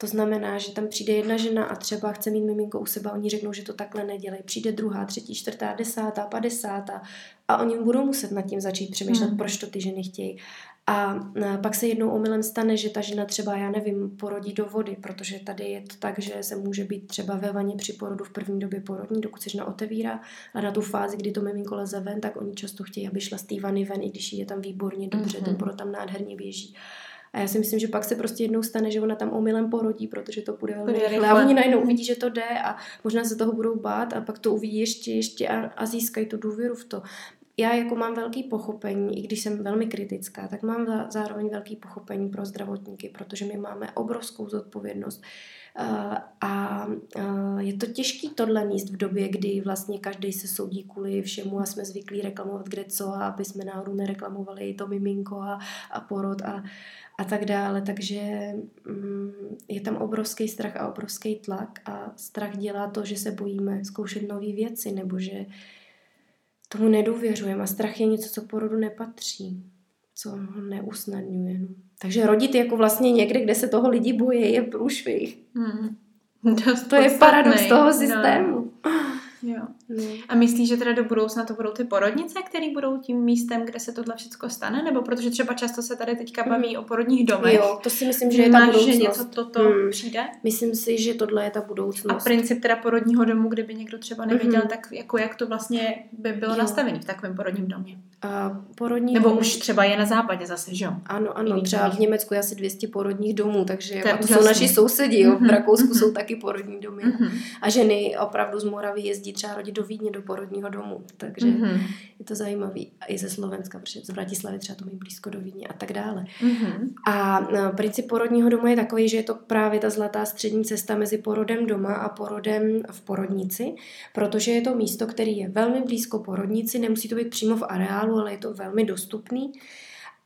To znamená, že tam přijde jedna žena a třeba chce mít miminko u sebe, oni řeknou, že to takhle nedělají. Přijde druhá, třetí, čtvrtá, desátá, padesátá a oni budou muset nad tím začít přemýšlet, hmm. proč to ty ženy chtějí. A pak se jednou omylem stane, že ta žena třeba, já nevím, porodí do vody, protože tady je to tak, že se může být třeba ve vaně při porodu v první době porodní, dokud se žena otevírá, a na tu fázi, kdy to miminko leze ven, tak oni často chtějí, aby šla z té vany ven, i když je tam výborně dobře, mm-hmm. ten porod tam nádherně běží. A já si myslím, že pak se prostě jednou stane, že ona tam omylem porodí, protože to bude velmi rychle. A oni najednou uvidí, že to jde a možná se toho budou bát a pak to uvidí ještě, ještě a, a získají tu důvěru v to já jako mám velký pochopení, i když jsem velmi kritická, tak mám zároveň velký pochopení pro zdravotníky, protože my máme obrovskou zodpovědnost. A je to těžký tohle míst v době, kdy vlastně každý se soudí kvůli všemu a jsme zvyklí reklamovat kde co a aby jsme náhodou nereklamovali to miminko a, a porod a, a tak dále. Takže um, je tam obrovský strach a obrovský tlak a strach dělá to, že se bojíme zkoušet nové věci nebo že tomu nedůvěřujeme a strach je něco, co porodu nepatří, co ho neusnadňuje. No. Takže rodit jako vlastně někde, kde se toho lidi bojí, je průšvih. Hmm. Dost to je paradox toho no. systému. No. Jo. No. A myslíš, že teda do budoucna to budou ty porodnice, které budou tím místem, kde se tohle všechno stane? Nebo protože třeba často se tady teďka baví mm. o porodních domech. Jo, to si myslím, že je ta budoucnost. že něco toto mm. přijde? Myslím si, že tohle je ta budoucnost. A princip teda porodního domu, kdyby někdo třeba nevěděl, mm. tak jako jak to vlastně by bylo nastavené v takovém porodním domě? A porodní Nebo dom... už třeba je na západě zase, že jo? Ano, ano, třeba v Německu je asi 200 porodních domů, takže to, to jsou naši sousedi, jo? v mhm, Rakousku mm-hmm. jsou taky porodní domy. Mm-hmm. A ženy opravdu z Moravy jezdí třeba rodit do Vídně, do porodního domu, takže mm-hmm. je to zajímavé. A i ze Slovenska, protože z Bratislavy třeba to mají blízko do Vídně a tak dále. Mm-hmm. A no, princip porodního domu je takový, že je to právě ta zlatá střední cesta mezi porodem doma a porodem v porodnici, protože je to místo, který je velmi blízko porodnici, nemusí to být přímo v areálu, ale je to velmi dostupný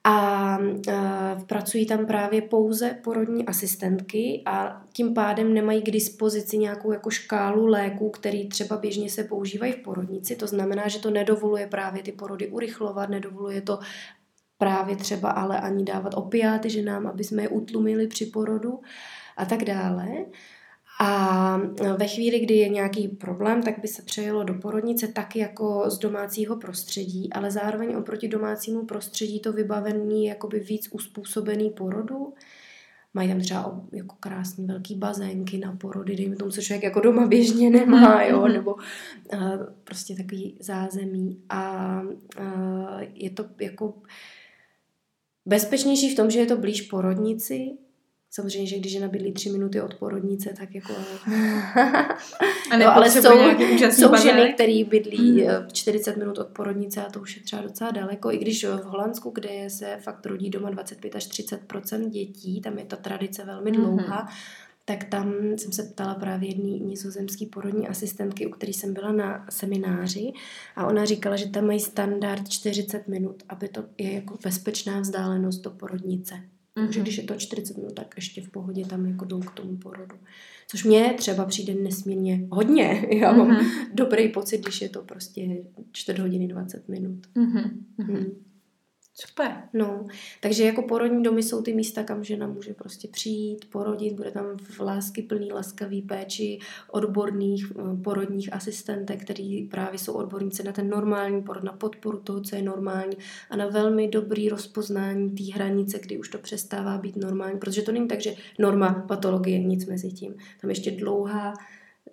a uh, pracují tam právě pouze porodní asistentky a tím pádem nemají k dispozici nějakou jako škálu léků, který třeba běžně se používají v porodnici. To znamená, že to nedovoluje právě ty porody urychlovat, nedovoluje to právě třeba ale ani dávat opiáty ženám, aby jsme je utlumili při porodu a tak dále. A ve chvíli, kdy je nějaký problém, tak by se přejelo do porodnice tak jako z domácího prostředí, ale zároveň oproti domácímu prostředí to vybavení jakoby víc uspůsobený porodu. Mají tam třeba jako krásný velký bazénky na porody, dejme tomu, co člověk jako doma běžně nemá, jo, mhm. nebo uh, prostě takový zázemí. A uh, je to jako bezpečnější v tom, že je to blíž porodnici, Samozřejmě, že když žena bydlí tři minuty od porodnice, tak jako... A no, ale jsou, jsou ženy, které bydlí Hmm. mm. 40 minut od porodnice a to už je třeba docela daleko. I když v Holandsku, kde se fakt rodí doma 25 až 30% dětí, tam je ta tradice velmi Mhm. dlouhá, tak tam jsem se ptala právě jedné nizozemské porodní asistentky, u které jsem byla na semináři a ona říkala, že tam mají standard 40 minut, aby to je jako bezpečná vzdálenost do porodnice. Mhm. Takže když je to 40 minut, tak ještě v pohodě tam jako jdou k tomu porodu. Což mně třeba přijde nesmírně hodně. Já mám Mhm. dobrý pocit, když je to prostě 4 hodiny 20 minut. Mhm. Mhm. Super. No, takže jako porodní domy jsou ty místa, kam žena může prostě přijít, porodit, bude tam v lásky plný, laskavý péči odborných eh, porodních asistentek, který právě jsou odborníci na ten normální porod, na podporu toho, co je normální a na velmi dobrý rozpoznání té hranice, kdy už to přestává být normální, protože to není tak, že norma, patologie, nic mezi tím. Tam ještě dlouhá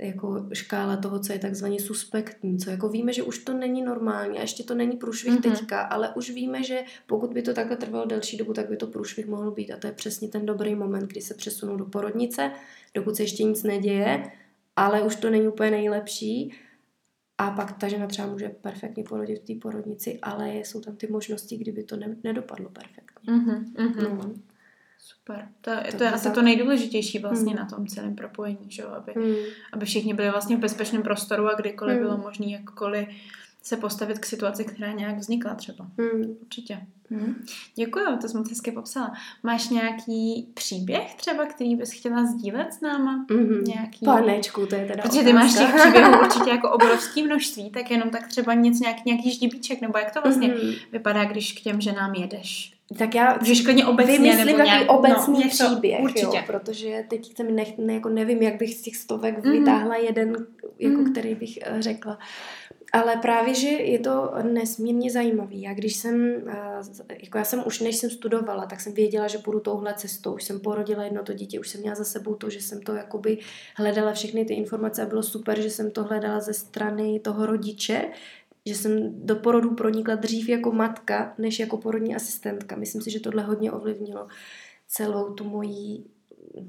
jako škála toho, co je takzvaně suspektní, co jako víme, že už to není normální a ještě to není průšvih Mhm. mm-hmm. teďka, ale už víme, že pokud by to takhle trvalo delší dobu, tak by to průšvih mohl být a to je přesně ten dobrý moment, kdy se přesunou do porodnice, dokud se ještě nic neděje, ale už to není úplně nejlepší a pak ta žena třeba může perfektně porodit v té porodnici, ale jsou tam ty možnosti, kdyby to ne, nedopadlo perfektně. Mhm. Mhm. No. Super. To, to, Tak je to asi tak. to nejdůležitější vlastně Hmm. na tom celém propojení, že? Aby, Hmm. aby všichni byli vlastně v bezpečném prostoru a kdykoliv Hmm. bylo možné jakkoliv se postavit k situaci, která nějak vznikla třeba. Hmm. Určitě. Hmm. Děkuji, to jsi moc hezky popsala. Máš nějaký příběh třeba, který bys chtěla sdílet s náma? Mm-hmm. Nějaký... Panečku, to je teda Protože ty máš těch příběhů určitě jako obrovský množství, tak jenom tak třeba něco, nějaký, nějaký ždibíček, nebo jak to vlastně Mhm. vypadá, když k těm ženám jedeš? Tak já Můžeš klidně obecně, vymyslím nebo takový nějak, obecný no, něco, příběh, určitě. Jo, protože teď se mi nech, ne, jako nevím, jak bych z těch stovek Mhm. vytáhla jeden, jako Mhm. který bych eh, řekla. Ale právě, že je to nesmírně zajímavý. Já když jsem, eh, jako já jsem už než jsem studovala, tak jsem věděla, že půjdu touhle cestou. Už jsem porodila jedno to dítě, už jsem měla za sebou to, že jsem to jakoby hledala všechny ty informace a bylo super, že jsem to hledala ze strany toho rodiče, že jsem do porodu pronikla dřív jako matka, než jako porodní asistentka. Myslím si, že tohle hodně ovlivnilo celou tu moji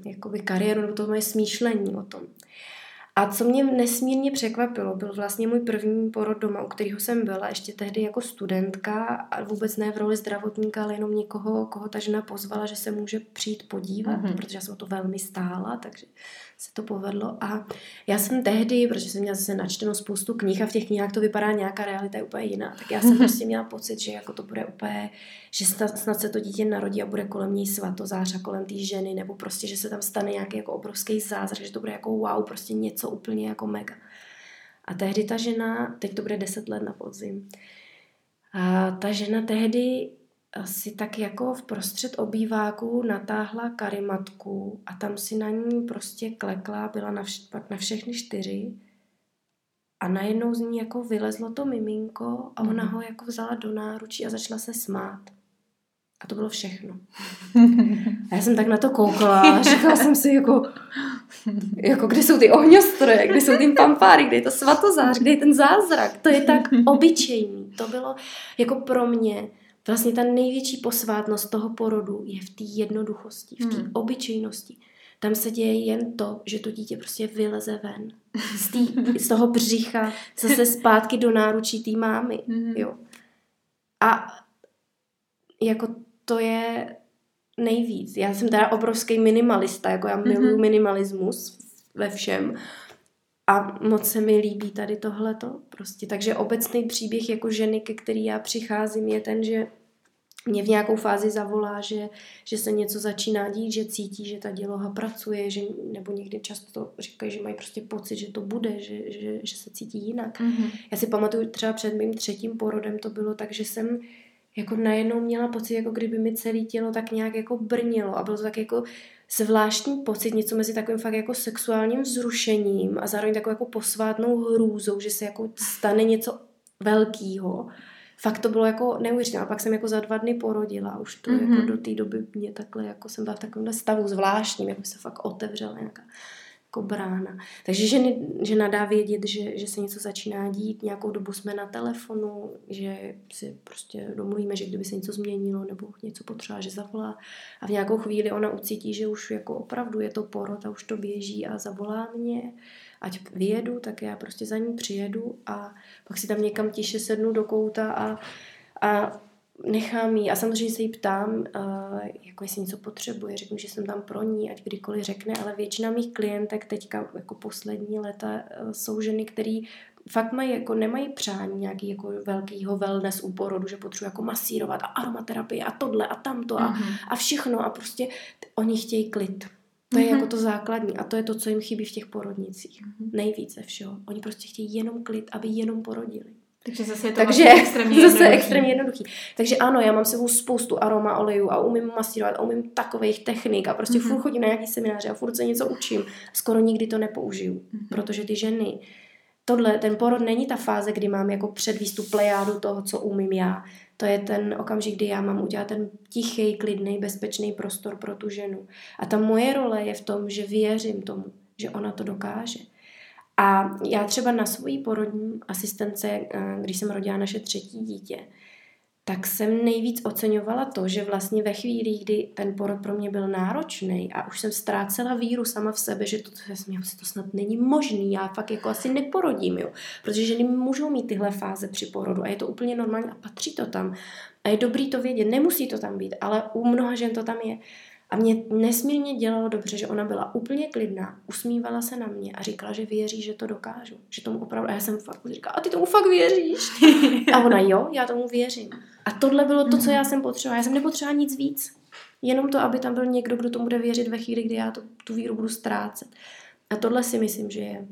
jakoby kariéru nebo to moje smýšlení o tom. A co mě nesmírně překvapilo, byl vlastně můj první porod doma, u kterého jsem byla ještě tehdy jako studentka a vůbec ne v roli zdravotníka, ale jenom někoho, koho ta žena pozvala, že se může přijít podívat, Mhm. mm-hmm. protože já jsem o to velmi stála, takže se to povedlo. A já jsem tehdy, protože jsem měla zase načteno spoustu knih a v těch knihách to vypadá nějaká realita je úplně jiná, tak já jsem prostě měla pocit, že jako to bude úplně, že snad, se to dítě narodí a bude kolem něj svatozář a kolem té ženy, nebo prostě, že se tam stane nějaký jako obrovský zázrak, že to bude jako wow, prostě něco úplně jako mega. A tehdy ta žena, teď to bude 10 let na podzim, a ta žena tehdy si tak jako v prostřed obýváku natáhla karimatku a tam si na ní prostě klekla, byla na, vš- pak na všechny čtyři a najednou z ní jako vylezlo to miminko a ona Mhm. ho jako vzala do náručí a začala se smát. A to bylo všechno. A já jsem tak na to koukala a říkala jsem si jako, jako kde jsou ty ohňostroje, kde jsou ty pampáry, kde je to svatozář, kde je ten zázrak. To je tak obyčejný. To bylo jako pro mě vlastně ta největší posvátnost toho porodu je v té jednoduchosti, v té Hmm. obyčejnosti. Tam se děje jen to, že to dítě prostě vyleze ven. Z, tý, z toho břicha zase zpátky do náručí té mámy. Mhm. Jo. A jako to je nejvíc. Já jsem teda obrovský minimalista, jako já miluju Mhm. minimalismus ve všem. A moc se mi líbí tady tohleto prostě. Takže obecný příběh jako ženy, ke který já přicházím, je ten, že mě v nějakou fázi zavolá, že, že se něco začíná dít, že cítí, že ta děloha pracuje, že, nebo někdy často říkají, že mají prostě pocit, že to bude, že, že, že se cítí jinak. Mhm. Já si pamatuju třeba před mým třetím porodem to bylo tak, že jsem jako najednou měla pocit, jako kdyby mi celé tělo tak nějak jako brnilo a bylo to tak jako zvláštní pocit, něco mezi takovým fakt jako sexuálním vzrušením a zároveň takovou jako posvátnou hrůzou, že se jako stane něco velkýho. Fakt to bylo jako neuvěřitelné. A pak jsem jako za dva dny porodila už to mm-hmm. Mhm. jako do té doby mě takhle, jako jsem byla v takovém stavu zvláštním, jako se fakt otevřela nějaká jako brána. Takže ženy, žena dá vědět, že, že se něco začíná dít, nějakou dobu jsme na telefonu, že si prostě domluvíme, že kdyby se něco změnilo nebo něco potřeba, že zavolá a v nějakou chvíli ona ucítí, že už jako opravdu je to porod a už to běží a zavolá mě, ať vyjedu, tak já prostě za ní přijedu a pak si tam někam tiše sednu do kouta a, a nechám jí a samozřejmě se jí ptám, uh, jako jestli něco potřebuje, řeknu, že jsem tam pro ní, ať kdykoliv řekne, ale většina mých klientek teďka jako poslední leta uh, jsou ženy, které fakt mají, jako nemají přání nějaký jako velkýho wellness u porodu, že potřebují jako masírovat a aromaterapie a tohle a tamto a, mm-hmm. a všechno a prostě oni chtějí klid. To je mm-hmm. jako to základní a to je to, co jim chybí v těch porodnicích. Mm-hmm. Nejvíce všeho. Oni prostě chtějí jenom klid, aby jenom porodili. Takže zase je to Takže vlastně extrémně zase jednoduchý. extrémně jednoduchý. Takže ano, já mám sebou spoustu aroma olejů a umím masírovat a umím takových technik a prostě mm-hmm. furt chodím na nějaký semináře a furt se něco učím. Skoro nikdy to nepoužiju, mm-hmm. protože ty ženy, tohle, ten porod není ta fáze, kdy mám jako předvíst tu plejádu toho, co umím já. To je ten okamžik, kdy já mám udělat ten tichý, klidný, bezpečný prostor pro tu ženu. A ta moje role je v tom, že věřím tomu, že ona to dokáže. A já třeba na svojí porodní asistence, eh, když jsem rodila naše třetí dítě, tak jsem nejvíc oceňovala to, že vlastně ve chvíli, kdy ten porod pro mě byl náročný a už jsem ztrácela víru sama v sebe, že to, to, to snad není možný, já fakt jako asi neporodím, jo. Protože ženy můžou mít tyhle fáze při porodu a je to úplně normální a patří to tam. A je dobrý to vědět, nemusí to tam být, ale u mnoha žen to tam je. A mě nesmírně dělalo dobře, že ona byla úplně klidná, usmívala se na mě a říkala, že věří, že to dokážu. Že tomu opravdu, a já jsem fakt říkala, a ty tomu fakt věříš? A ona, jo, já tomu věřím. A tohle bylo to, co já jsem potřebovala. Já jsem nepotřebovala nic víc. Jenom to, aby tam byl někdo, kdo tomu bude věřit ve chvíli, kdy já to, tu víru budu ztrácet. A tohle si myslím, že je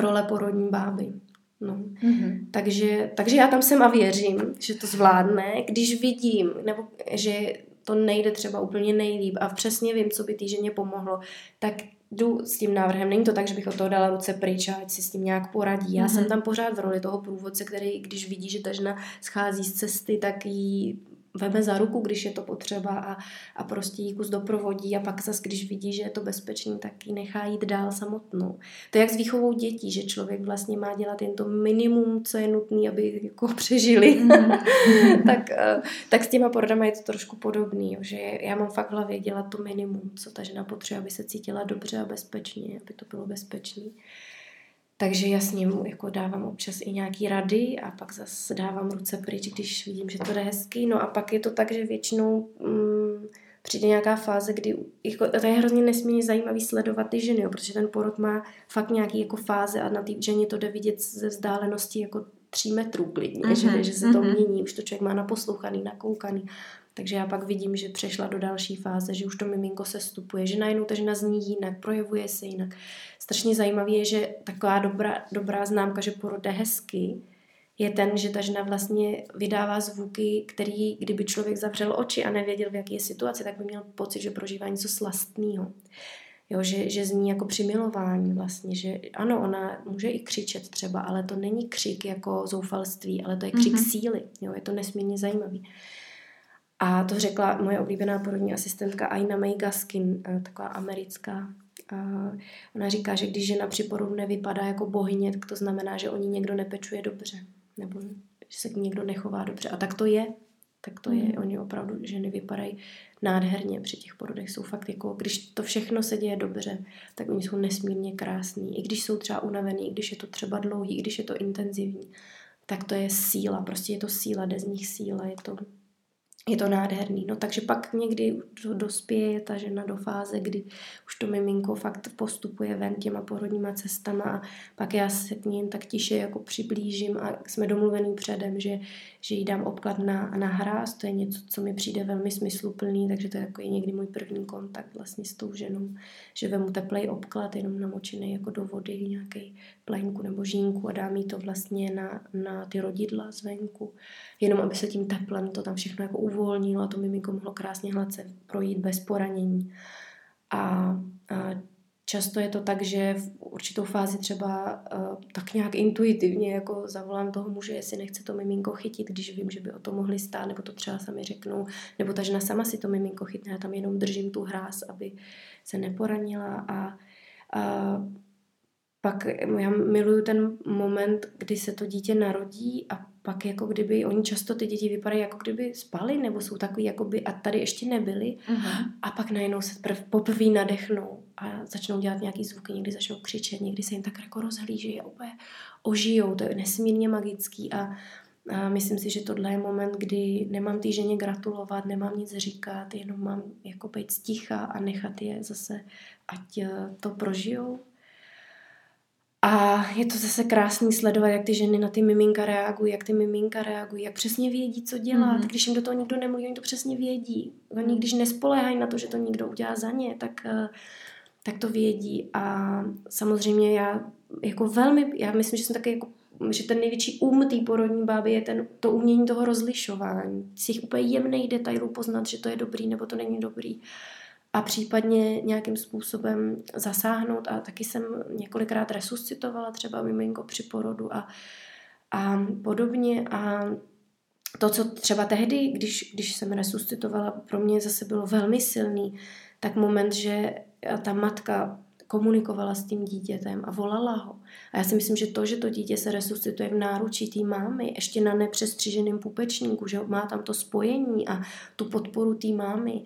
role porodní báby. No. Mm-hmm. Takže, takže já tam jsem a věřím, že to zvládne, když vidím, nebo že to nejde třeba úplně nejlíp a přesně vím, co by té ženě pomohlo, tak jdu s tím návrhem. Není to tak, že bych od toho dala ruce pryč a ať si s tím nějak poradí. Já mm-hmm. jsem tam pořád v roli toho průvodce, který, když vidí, že ta žena schází z cesty, tak ji veme za ruku, když je to potřeba a, a prostě jí kus doprovodí a pak zase, když vidí, že je to bezpečný, tak ji nechá jít dál samotnou. To je jak s výchovou dětí, že člověk vlastně má dělat jen to minimum, co je nutné, aby jako přežili. Mm. tak, eh, tak s těma porodama je to trošku podobný, že já mám fakt v hlavě dělat to minimum, co ta žena potřebuje, aby se cítila dobře a bezpečně, aby to bylo bezpečné. Takže jasně mu jako dávám občas i nějaký rady a pak zase dávám ruce pryč, když vidím, že to jde hezky. No a pak je to tak, že většinou mm, přijde nějaká fáze, kdy jako, to je hrozně nesmírně zajímavý sledovat ty ženy, jo, protože ten porod má fakt nějaký jako fáze a na té ženě to jde vidět ze vzdálenosti jako tří metrů klidně, uh-huh, že, že se to uh-huh. mění, už to člověk má naposlouchaný, nakoukaný. Takže já pak vidím, že přešla do další fáze, že už to miminko se stupuje, že najednou ta žena zní jinak, projevuje se jinak. Strašně zajímavé je, že taková dobrá, dobrá známka, že porod jde hezky, je ten, že ta žena vlastně vydává zvuky, který, kdyby člověk zavřel oči a nevěděl, v jaké je situaci, tak by měl pocit, že prožívá něco slastného. Jo, že, že zní jako při milování vlastně, že ano, ona může i křičet třeba, ale to není křik jako zoufalství, ale to je křik mm-hmm. síly. Jo, je to nesmírně zajímavý. A to řekla moje oblíbená porodní asistentka Aina May Gaskin, eh, taková americká. A ona říká, že když žena při porodu nevypadá jako bohyně, tak to znamená, že o ní někdo nepečuje dobře. Nebo že se k ní někdo nechová dobře. A tak to je. Tak to je. Mm. Oni opravdu, ženy vypadají nádherně při těch porodech. Jsou fakt jako, když to všechno se děje dobře, tak oni jsou nesmírně krásní. I když jsou třeba unavený, i když je to třeba dlouhý, i když je to intenzivní, tak to je síla. Prostě je to síla, jde z nich síla. Je to je to nádherný. No takže pak někdy dospěje ta žena do fáze, kdy už to miminko fakt postupuje ven těma porodníma cestama a pak já se k ní tak tiše jako přiblížím a jsme domluvený předem, že, že jí dám obklad na, na hráz, to je něco, co mi přijde velmi smysluplný, takže to je jako někdy můj první kontakt vlastně s tou ženou, že vemu teplej obklad, jenom namočený jako do vody, nějaký plenku nebo žínku a dám jí to vlastně na, na ty rodidla zvenku, jenom aby se tím teplem to tam všechno jako uvolnilo a to miminko mohlo krásně hladce projít bez poranění. A, a často je to tak, že v určitou fázi třeba uh, tak nějak intuitivně jako zavolám toho muže, jestli nechce to miminko chytit, když vím, že by o to mohli stát, nebo to třeba sami řeknou, nebo ta žena sama si to miminko chytne, já tam jenom držím tu hráz, aby se neporanila a A pak já miluju ten moment, kdy se to dítě narodí a pak jako kdyby, oni často ty děti vypadají jako kdyby spali, nebo jsou takový jako by a tady ještě nebyli uh-huh. a pak najednou se prv, poprvé nadechnou a začnou dělat nějaký zvuky, někdy začnou křičet, někdy se jim tak jako rozhlíží a úplně ožijou, to je nesmírně magický a, a myslím si, že tohle je moment, kdy nemám té ženě gratulovat, nemám nic říkat, jenom mám jako být sticha a nechat je zase, ať eh, to prožijou a je to zase krásný sledovat, jak ty ženy na ty miminka reagují, jak ty miminka reagují, jak přesně vědí, co dělat. Mm. Když jim do toho nikdo nemluví, oni to přesně vědí. Oni když nespoléhají na to, že to někdo udělá za ně, tak, eh, tak to vědí. A samozřejmě já jako velmi, já myslím, že jsem taky jako že ten největší um té porodní báby je ten, to umění toho rozlišování. Z těch úplně jemných detailů poznat, že to je dobrý nebo to není dobrý. Uh, a případně nějakým způsobem zasáhnout a taky jsem několikrát resuscitovala třeba miminko při porodu a, a podobně a to, co třeba tehdy, když, když jsem resuscitovala, pro mě zase bylo velmi silný, tak moment, že ta matka komunikovala s tím dítětem a volala ho. A já si myslím, že to, že to dítě se resuscituje v náručí té mámy, ještě na nepřestřiženém pupečníku, že má tam to spojení a tu podporu té mámy,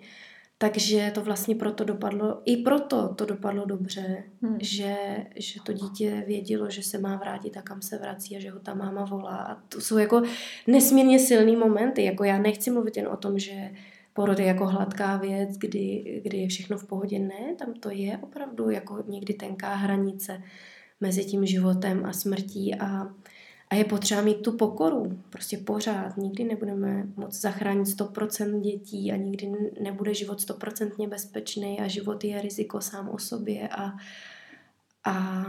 takže to vlastně proto dopadlo, i proto to dopadlo dobře, hmm. že, že to dítě vědělo, že se má vrátit a kam se vrací a že ho ta máma volá. A to jsou jako nesmírně silný momenty. Jako já nechci mluvit jen o tom, že porod je jako hladká věc, kdy, kdy je všechno v pohodě. Ne, tam to je opravdu jako někdy tenká hranice mezi tím životem a smrtí a a je potřeba mít tu pokoru, prostě pořád. Nikdy nebudeme moc zachránit 100% dětí a nikdy nebude život 100% bezpečný a život je riziko sám o sobě a, a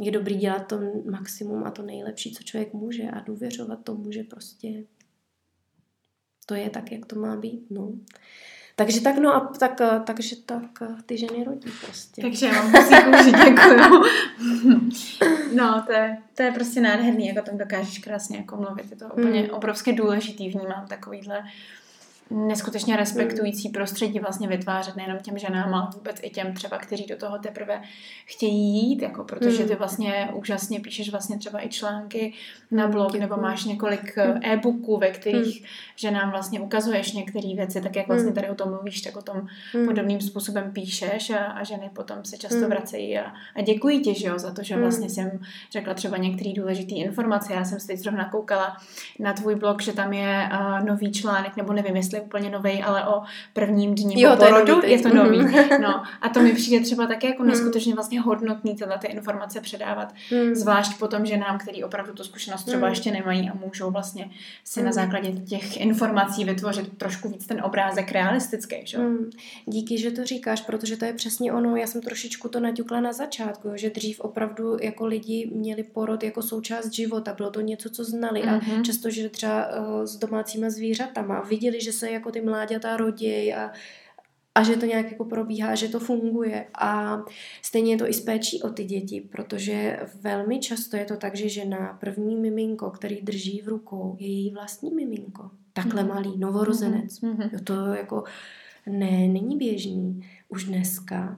je dobrý dělat to maximum a to nejlepší, co člověk může a důvěřovat tomu, že prostě to je tak, jak to má být. No. Takže tak, no a tak, eh, takže tak eh, ty ženy rodí prostě. Takže já vám musím děkuju. no, to je, to je prostě nádherný, jak o tom dokážeš krásně jako mluvit. Je to úplně mm. obrovsky důležitý, vnímám takovýhle neskutečně respektující prostředí vlastně vytvářet nejenom těm ženám, ale vůbec i těm třeba, kteří do toho teprve chtějí jít, jako protože ty hmm. vlastně úžasně píšeš vlastně třeba i články na blog, nebo máš několik eh, e-booků, ve kterých ženám vlastně ukazuješ některé věci, tak jak vlastně tady o tom mluvíš, tak o tom podobným způsobem píšeš a, a ženy potom se často vracejí a, a děkuji ti, že jo, za to, že vlastně jsem řekla třeba některé důležité informace. Já jsem si teď zrovna koukala na tvůj blog, že tam je uh, nový článek, nebo nevím, jestli je úplně nový, ale o prvním dní jo, po porodu. Je, je to nový. No, a to mi přijde třeba také jako hmm. neskutečně vlastně hodnotný tyhle ty informace předávat. Hmm. Zvlášť potom ženám, který opravdu tu zkušenost třeba hmm. ještě nemají a můžou vlastně si hmm. na základě těch informací vytvořit trošku víc ten obrázek realistický. Že? Hmm. Díky, že to říkáš, protože to je přesně ono. Já jsem trošičku to naťukla na začátku, že dřív opravdu jako lidi měli porod jako součást života. Bylo to něco, co znali hmm. a mhm. často, že třeba uh, s domácíma zvířatama viděli, že se jako ty mláďata roděj a, a že to nějak jako probíhá, že to funguje. A stejně je to i s péčí o ty děti, protože velmi často je to tak, že žena první miminko, který drží v rukou, je její vlastní miminko. Takhle mm. malý, novorozenec. Mm-hmm. Jo, to jako ne, není běžný už dneska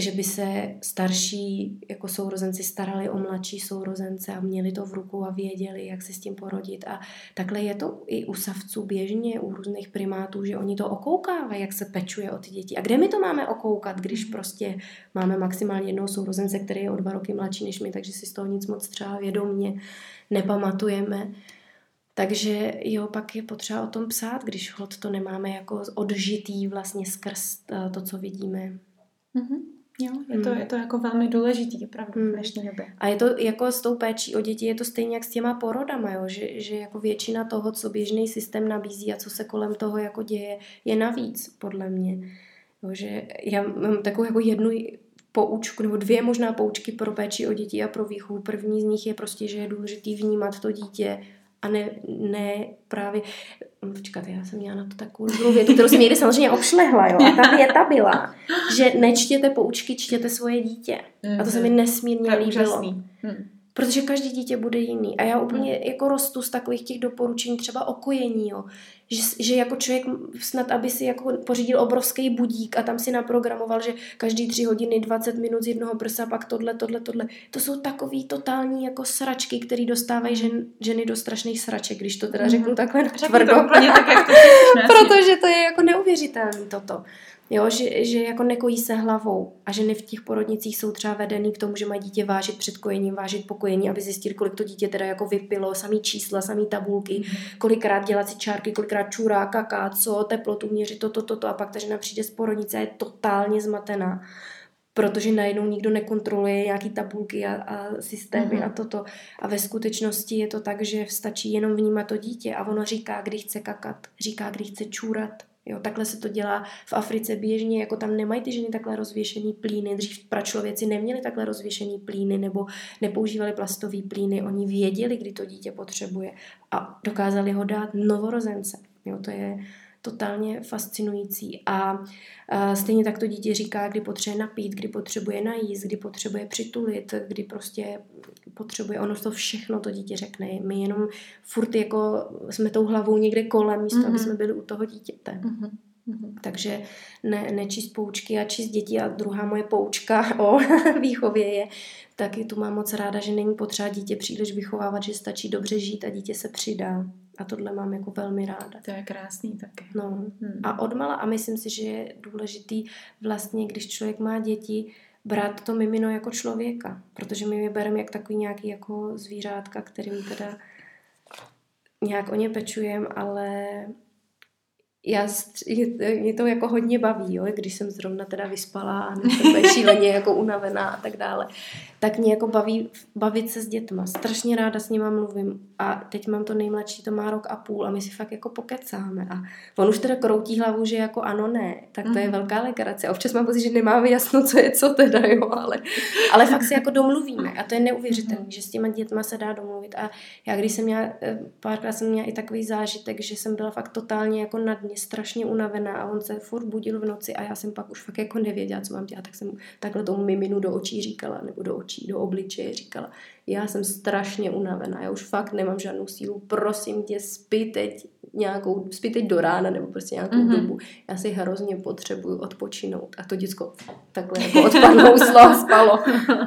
že by se starší jako sourozenci starali o mladší sourozence a měli to v ruku a věděli, jak se s tím porodit. A takhle je to i u savců běžně, u různých primátů, že oni to okoukávají, jak se pečuje o ty děti. A kde my to máme okoukat, když prostě máme maximálně jednou sourozence, který je o dva roky mladší než my, takže si z toho nic moc třeba vědomně nepamatujeme. Takže jo, pak je potřeba o tom psát, když hod to nemáme jako odžitý vlastně skrz eh, to, co vidíme. Mm-hmm. Jo, je to, hmm. je to jako velmi důležitý opravdu v dnešní době. A je to jako s tou péčí o děti, je to stejně jak s těma porodama, jo? Že, že jako většina toho, co běžný systém nabízí a co se kolem toho jako děje, je navíc, podle mě. Jo, že já mám takovou jako jednu poučku, nebo dvě možná poučky pro péči o děti a pro výchovu. První z nich je prostě, že je důležitý vnímat to dítě a ne, ne právě, počkat, já jsem měla na to takovou dobrou větu, kterou jsem někdy samozřejmě obšlehla, jo, a ta věta byla, že nečtěte poučky, čtěte svoje dítě. A to se mi mhm. nesmírně líbilo. Hmm. Protože každý dítě bude jiný. A já úplně hmm. jako rostu z takových těch doporučení, třeba o kojení, jo, že, že jako člověk snad, aby si jako pořídil obrovský budík a tam si naprogramoval, že každý tři hodiny 20 minut z jednoho prsa, pak tohle, tohle, tohle. To jsou takový totální jako sračky, které dostávají žen, ženy do strašných sraček, když to teda mm. řeknu takhle tvrdo. To úplně tak, Protože to je jako neuvěřitelné toto. Jo, že, že jako nekojí se hlavou a ženy v těch porodnicích jsou třeba vedený k tomu, že mají dítě vážit před kojením, vážit po kojení, aby zjistili, kolik to dítě teda jako vypilo, samý čísla, samý tabulky, mm. kolikrát dělat si čárky, kolikrát čurá, kaká, co, teplotu měřit, toto, toto, to, a pak ta žena přijde z porodnice a je totálně zmatená protože najednou nikdo nekontroluje nějaký tabulky a, a systémy mm-hmm. a toto. A ve skutečnosti je to tak, že stačí jenom vnímat to dítě a ono říká, kdy chce kakat, říká, kdy chce čůrat, Jo, takhle se to dělá v Africe běžně, jako tam nemají ty ženy takhle rozvěšený plíny. Dřív pračlověci neměli takhle rozvěšený plíny nebo nepoužívali plastové plíny. Oni věděli, kdy to dítě potřebuje a dokázali ho dát novorozence. Jo, to je totálně fascinující. A, a stejně tak to dítě říká, kdy potřebuje napít, kdy potřebuje najíst, kdy potřebuje přitulit, kdy prostě potřebuje, ono to všechno to dítě řekne. My jenom furt jako jsme tou hlavou někde kolem, místo mm-hmm. aby jsme byli u toho dítěte. Mm-hmm. Takže ne, nečíst poučky a číst děti. A druhá moje poučka o výchově je, taky tu mám moc ráda, že není potřeba dítě příliš vychovávat, že stačí dobře žít a dítě se přidá. A tohle mám jako velmi ráda. To je krásný taky. No. Hmm. A odmala, a myslím si, že je důležitý vlastně, když člověk má děti, brát to mimino jako člověka, protože my je bereme jak takový nějaký jako zvířátka, kterým teda nějak o ně pečujeme, ale já, mě to jako hodně baví, jo, když jsem zrovna teda vyspala a jsem šíleně jako unavená a tak dále, tak mě jako baví bavit se s dětma. Strašně ráda s nima mluvím a teď mám to nejmladší, to má rok a půl a my si fakt jako pokecáme a on už teda kroutí hlavu, že jako ano, ne, tak to je mhm. velká legrace. A občas mám pocit, že nemáme jasno, co je co teda, jo, ale, ale fakt si jako domluvíme a to je neuvěřitelné, mhm. že s těma dětma se dá domluvit a já když jsem měla, eh, párkrát jsem měla i takový zážitek, že jsem byla fakt totálně jako nad mě strašně unavená a on se furt budil v noci a já jsem pak už fakt jako nevěděla, co mám dělat, tak jsem takhle tomu miminu do očí říkala, nebo do očí, do obličeje říkala, já jsem strašně unavená, já už fakt nemám žádnou sílu, prosím tě, spí teď nějakou, spí teď do rána nebo prostě nějakou mm-hmm. dobu. Já si hrozně potřebuju odpočinout. A to děcko takhle jako odpadnouslo a spalo.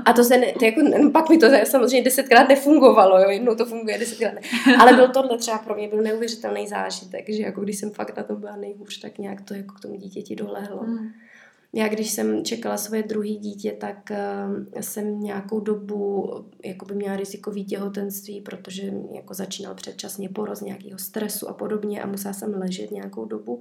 A to se, ne, to jako, pak mi to samozřejmě desetkrát nefungovalo, jo, jednou to funguje, desetkrát ne. Ale byl tohle třeba pro mě byl neuvěřitelný zážitek, že jako když jsem fakt na tom byla nejhůř, tak nějak to jako k tomu dítěti dolehlo. Mm. Já když jsem čekala svoje druhé dítě, tak uh, jsem nějakou dobu jako by měla rizikový těhotenství, protože jako začínal předčasně poroz nějakého stresu a podobně a musela jsem ležet nějakou dobu.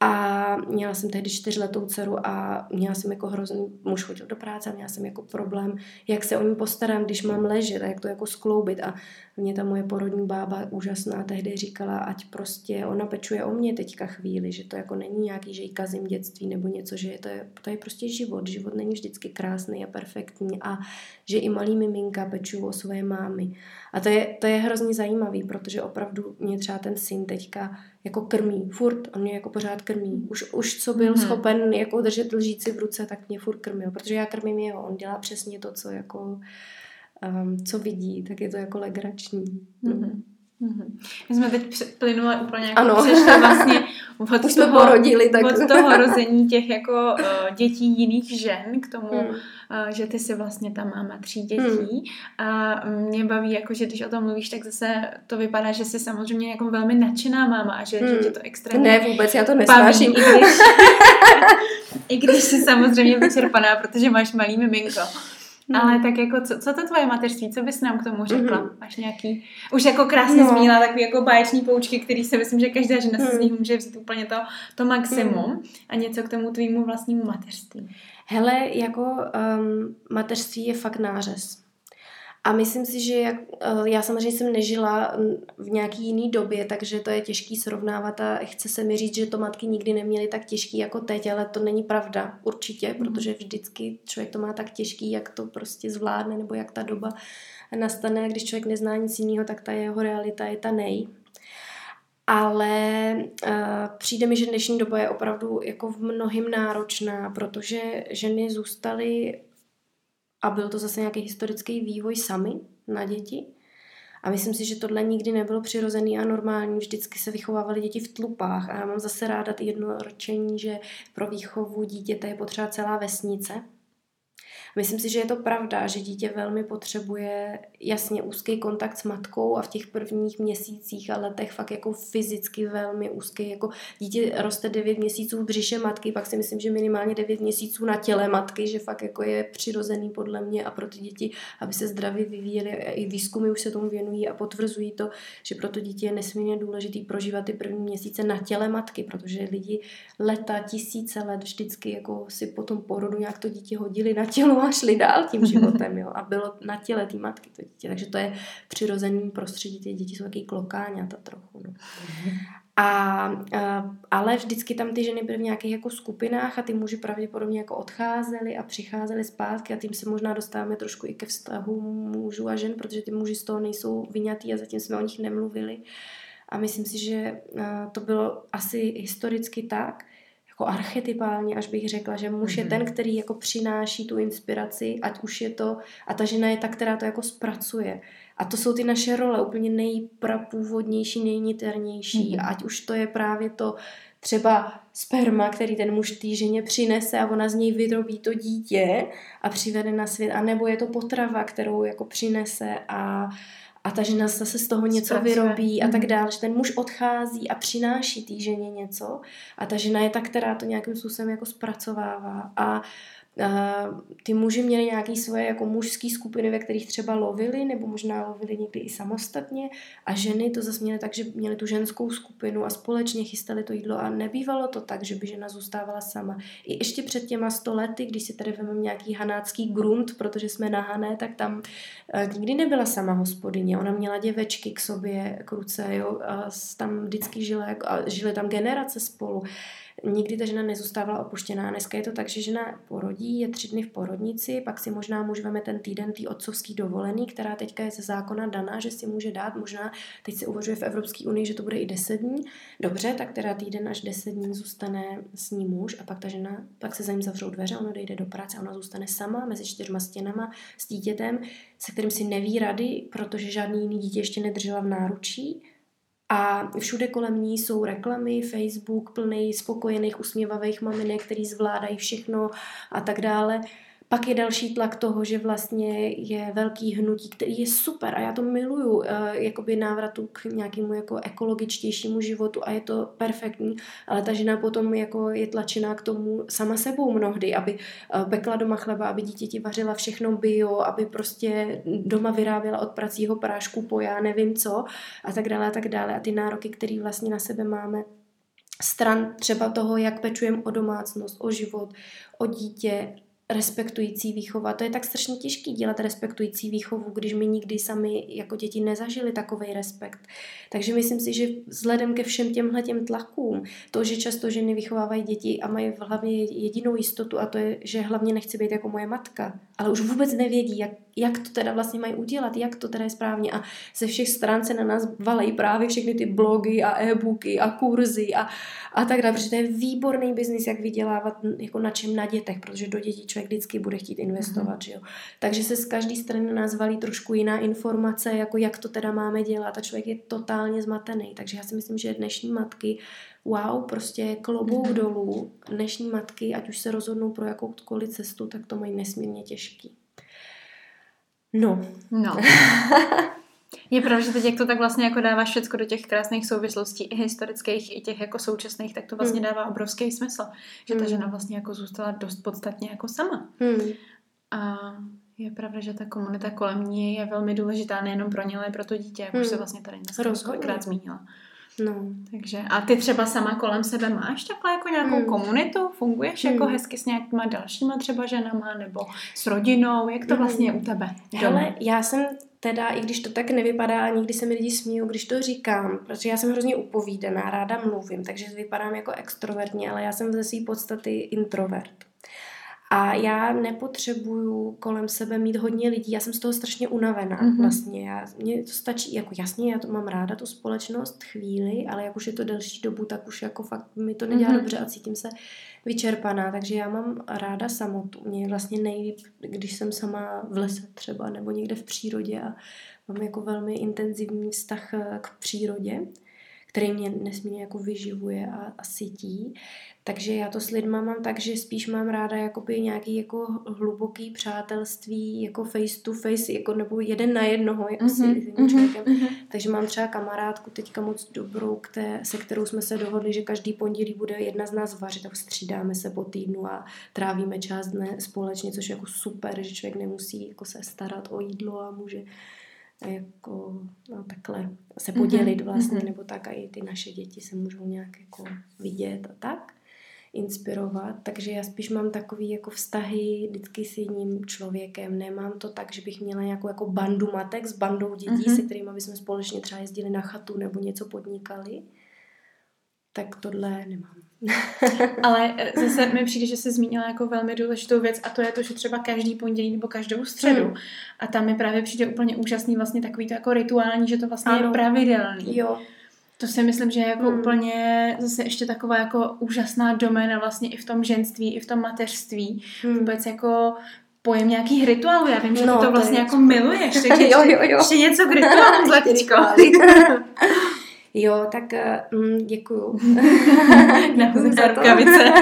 A měla jsem tehdy čtyřletou dceru a měla jsem jako hrozný, muž chodil do práce a měla jsem jako problém, jak se o ní postarám, když mám ležet a jak to jako skloubit. A mě ta moje porodní bába úžasná tehdy říkala, ať prostě ona pečuje o mě teďka chvíli, že to jako není nějaký, že jí kazím dětství nebo něco, že to, je, to je prostě život. Život není vždycky krásný a perfektní a že i malý miminka pečují o svoje mámy. A to je, to je hrozně zajímavý, protože opravdu mě třeba ten syn teďka jako krmí, furt, on mě jako pořád krmí. Už, už co byl hmm. schopen jako držet lžíci v ruce, tak mě furt krmil, protože já krmím jeho, on dělá přesně to, co jako um, co vidí, tak je to jako legrační. Mm-hmm. Mm-hmm. My jsme teď plynule úplně jako ano. přešli vlastně od Už toho, porodili, tak... od toho rození těch jako uh, dětí jiných žen k tomu, hmm. uh, že ty jsi vlastně ta máma tří dětí hmm. a mě baví jako, že když o tom mluvíš, tak zase to vypadá, že jsi samozřejmě jako velmi nadšená máma a že, hmm. že tě to extrémně Ne, vůbec, já to nesnáším. Baví, i, když, I když jsi samozřejmě vyčerpaná, protože máš malý miminko. Hmm. Ale tak jako, co, co to tvoje mateřství, co bys nám k tomu řekla? Mm. Máš nějaký, už jako krásně no. zmínila takový jako báječní poučky, který si myslím, že každá žena mm. si z nich může vzít úplně to, to maximum mm. a něco k tomu tvýmu vlastnímu mateřství. Hele, jako um, mateřství je fakt nářez. A myslím si, že jak, eh, já samozřejmě jsem nežila v nějaký jiný době, takže to je těžký srovnávat a chce se mi říct, že to matky nikdy neměly tak těžký jako teď, ale to není pravda určitě, mm. protože vždycky člověk to má tak těžký, jak to prostě zvládne nebo jak ta doba nastane a když člověk nezná nic jiného, tak ta jeho realita je ta nej. Ale uh, přijde mi, že dnešní doba je opravdu jako v mnohým náročná, protože ženy zůstaly a byl to zase nějaký historický vývoj sami na děti. A myslím si, že tohle nikdy nebylo přirozený a normální. Vždycky se vychovávaly děti v tlupách. A já mám zase ráda jedno ročení, že pro výchovu dítěte je potřeba celá vesnice. Myslím si, že je to pravda, že dítě velmi potřebuje jasně úzký kontakt s matkou a v těch prvních měsících a letech fakt jako fyzicky velmi úzký. Jako dítě roste 9 měsíců v břiše matky, pak si myslím, že minimálně 9 měsíců na těle matky, že fakt jako je přirozený podle mě a pro ty děti, aby se zdravě vyvíjely. I výzkumy už se tomu věnují a potvrzují to, že pro to dítě je nesmírně důležitý prožívat ty první měsíce na těle matky, protože lidi leta, tisíce let vždycky jako si po tom porodu nějak to dítě hodili na tělo a šli dál tím životem, jo, a bylo na těle té matky to dítě, takže to je přirozený prostředí, ty děti jsou taky klokáňata trochu, no. A, a, ale vždycky tam ty ženy byly v nějakých jako skupinách a ty muži pravděpodobně jako odcházeli a přicházeli zpátky a tím se možná dostáváme trošku i ke vztahu mužů a žen, protože ty muži z toho nejsou vyňatý a zatím jsme o nich nemluvili. A myslím si, že to bylo asi historicky tak, jako archetypálně, až bych řekla, že muž mm-hmm. je mhm. ten, který jako přináší tu inspiraci, ať už je to, a ta žena je ta, která to jako zpracuje. A to jsou ty naše role, úplně nejprapůvodnější, nejniternější, mm-hmm. ať už to je právě to třeba sperma, který ten muž té ženě přinese a ona z něj vyrobí to dítě a přivede na svět, a nebo je to potrava, kterou jako přinese a a ta žena zase z toho něco Zpracuje. vyrobí a tak mhm. dále, že ten muž odchází a přináší té ženě něco a ta žena je ta, která to nějakým způsobem jako zpracovává a ty muži měli nějaké svoje jako mužské skupiny, ve kterých třeba lovili, nebo možná lovili někdy i samostatně a ženy to zase měly tak, že měly tu ženskou skupinu a společně chystali to jídlo a nebývalo to tak, že by žena zůstávala sama. I ještě před těma sto lety, když si tady vezmeme nějaký hanácký grunt, protože jsme na Hané, tak tam eh, nikdy nebyla sama hospodyně. Ona měla děvečky k sobě, k ruce, jo, a tam vždycky žila, a žili tam generace spolu nikdy ta žena nezůstávala opuštěná. Dneska je to tak, že žena porodí, je tři dny v porodnici, pak si možná muž veme ten týden tý otcovský dovolený, která teďka je ze zákona daná, že si může dát, možná teď se uvažuje v Evropské unii, že to bude i 10 dní. Dobře, tak teda týden až 10 dní zůstane s ní muž a pak ta žena, pak se za ním zavřou dveře, ona dojde do práce a ona zůstane sama mezi čtyřma stěnama s dítětem, se kterým si neví rady, protože žádný jiný dítě ještě nedržela v náručí a všude kolem ní jsou reklamy, Facebook plný spokojených, usměvavých maminek, který zvládají všechno a tak dále. Pak je další tlak toho, že vlastně je velký hnutí, který je super a já to miluju, eh, jakoby návratu k nějakému jako ekologičtějšímu životu a je to perfektní, ale ta žena potom jako je tlačená k tomu sama sebou mnohdy, aby eh, pekla doma chleba, aby dítěti vařila všechno bio, aby prostě doma vyráběla od pracího prášku po já nevím co a tak dále a tak dále. A ty nároky, které vlastně na sebe máme, stran třeba toho, jak pečujeme o domácnost, o život, o dítě, respektující výchova. To je tak strašně těžký dělat respektující výchovu, když my nikdy sami jako děti nezažili takový respekt. Takže myslím si, že vzhledem ke všem těmhle těm tlakům, to, že často ženy vychovávají děti a mají v hlavě jedinou jistotu a to je, že hlavně nechci být jako moje matka, ale už vůbec nevědí, jak, jak to teda vlastně mají udělat, jak to teda je správně a ze všech stran se na nás valejí právě všechny ty blogy a e-booky a kurzy a, a tak dále, protože to je výborný biznis, jak vydělávat jako na čem na dětech, protože do dětí člověk vždycky bude chtít investovat, mm-hmm. že jo. Takže se z každé strany nás valí trošku jiná informace, jako jak to teda máme dělat a člověk je totálně zmatený. Takže já si myslím, že dnešní matky wow, prostě klobouk mm-hmm. dolů, dnešní matky, ať už se rozhodnou pro jakoukoliv cestu, tak to mají nesmírně těžký. No. No. Je pravda, že teď, jak to tak vlastně jako dává všechno do těch krásných souvislostí, i historických, i těch jako současných, tak to vlastně mm. dává obrovský smysl. Že ta mm. žena vlastně jako zůstala dost podstatně jako sama. Mm. A je pravda, že ta komunita kolem ní je velmi důležitá nejenom pro ně, ale i pro to dítě, jak už se hmm. vlastně tady dneska zmínila. No. Takže, a ty třeba sama kolem sebe máš takhle jako nějakou hmm. komunitu? Funguješ jako hmm. jako hezky s nějakýma dalšíma třeba ženama nebo s rodinou? Jak to hmm. vlastně je u tebe? Hele, já jsem teda, i když to tak nevypadá, nikdy se mi lidi smíjí, když to říkám, protože já jsem hrozně upovídaná, ráda mluvím, takže vypadám jako extrovertně, ale já jsem ze své podstaty introvert. A já nepotřebuju kolem sebe mít hodně lidí, já jsem z toho strašně unavená mm-hmm. vlastně. Já, mně to stačí, jako jasně, já to mám ráda, tu společnost chvíli, ale jak už je to delší dobu, tak už jako fakt mi to nedělá mm-hmm. dobře a cítím se vyčerpaná, takže já mám ráda samotu. Mě vlastně nejlíp, když jsem sama v lese třeba nebo někde v přírodě a mám jako velmi intenzivní vztah eh, k přírodě, který mě nesmírně jako vyživuje a, a sytí. Takže já to s lidma mám tak, že spíš mám ráda jakoby nějaký jako hluboký přátelství, jako face to face, jako nebo jeden na jednoho, jako mm-hmm, s tím člověkem. Mm-hmm. Takže mám třeba kamarádku teďka moc dobrou, které, se kterou jsme se dohodli, že každý pondělí bude jedna z nás vařit, tak střídáme se po týdnu a trávíme část dne společně, což je jako super, že člověk nemusí jako se starat o jídlo a může jako no, takhle se podělit mhm, vlastně, mm-hmm. nebo tak a i ty naše děti se můžou nějak jako vidět a tak inspirovat, takže já spíš mám takový jako vztahy vždycky s jedním člověkem. Nemám to tak, že bych měla nějakou jako bandu matek s bandou dětí, mm-hmm. se kterými bychom společně třeba jezdili na chatu nebo něco podnikali. Tak tohle nemám. Ale eh, zase mi přijde, že se zmínila jako velmi důležitou věc a to je to, že třeba každý pondělí nebo každou středu. Mm. A tam mi právě přijde úplně úžasný vlastně takový to jako rituální, že to vlastně ano. je pravidelný. Jo. To si myslím, že je jako hmm. úplně zase ještě taková jako úžasná doména vlastně i v tom ženství, i v tom mateřství. Hmm. Vůbec jako pojem nějakých rituálů. Já vím, že no, to vlastně to jako miluješ. Takže jo, jo, jo. ještě něco k rituálům, Zlatičko. Jo, tak mm, děkuju. děkuju za rukavice.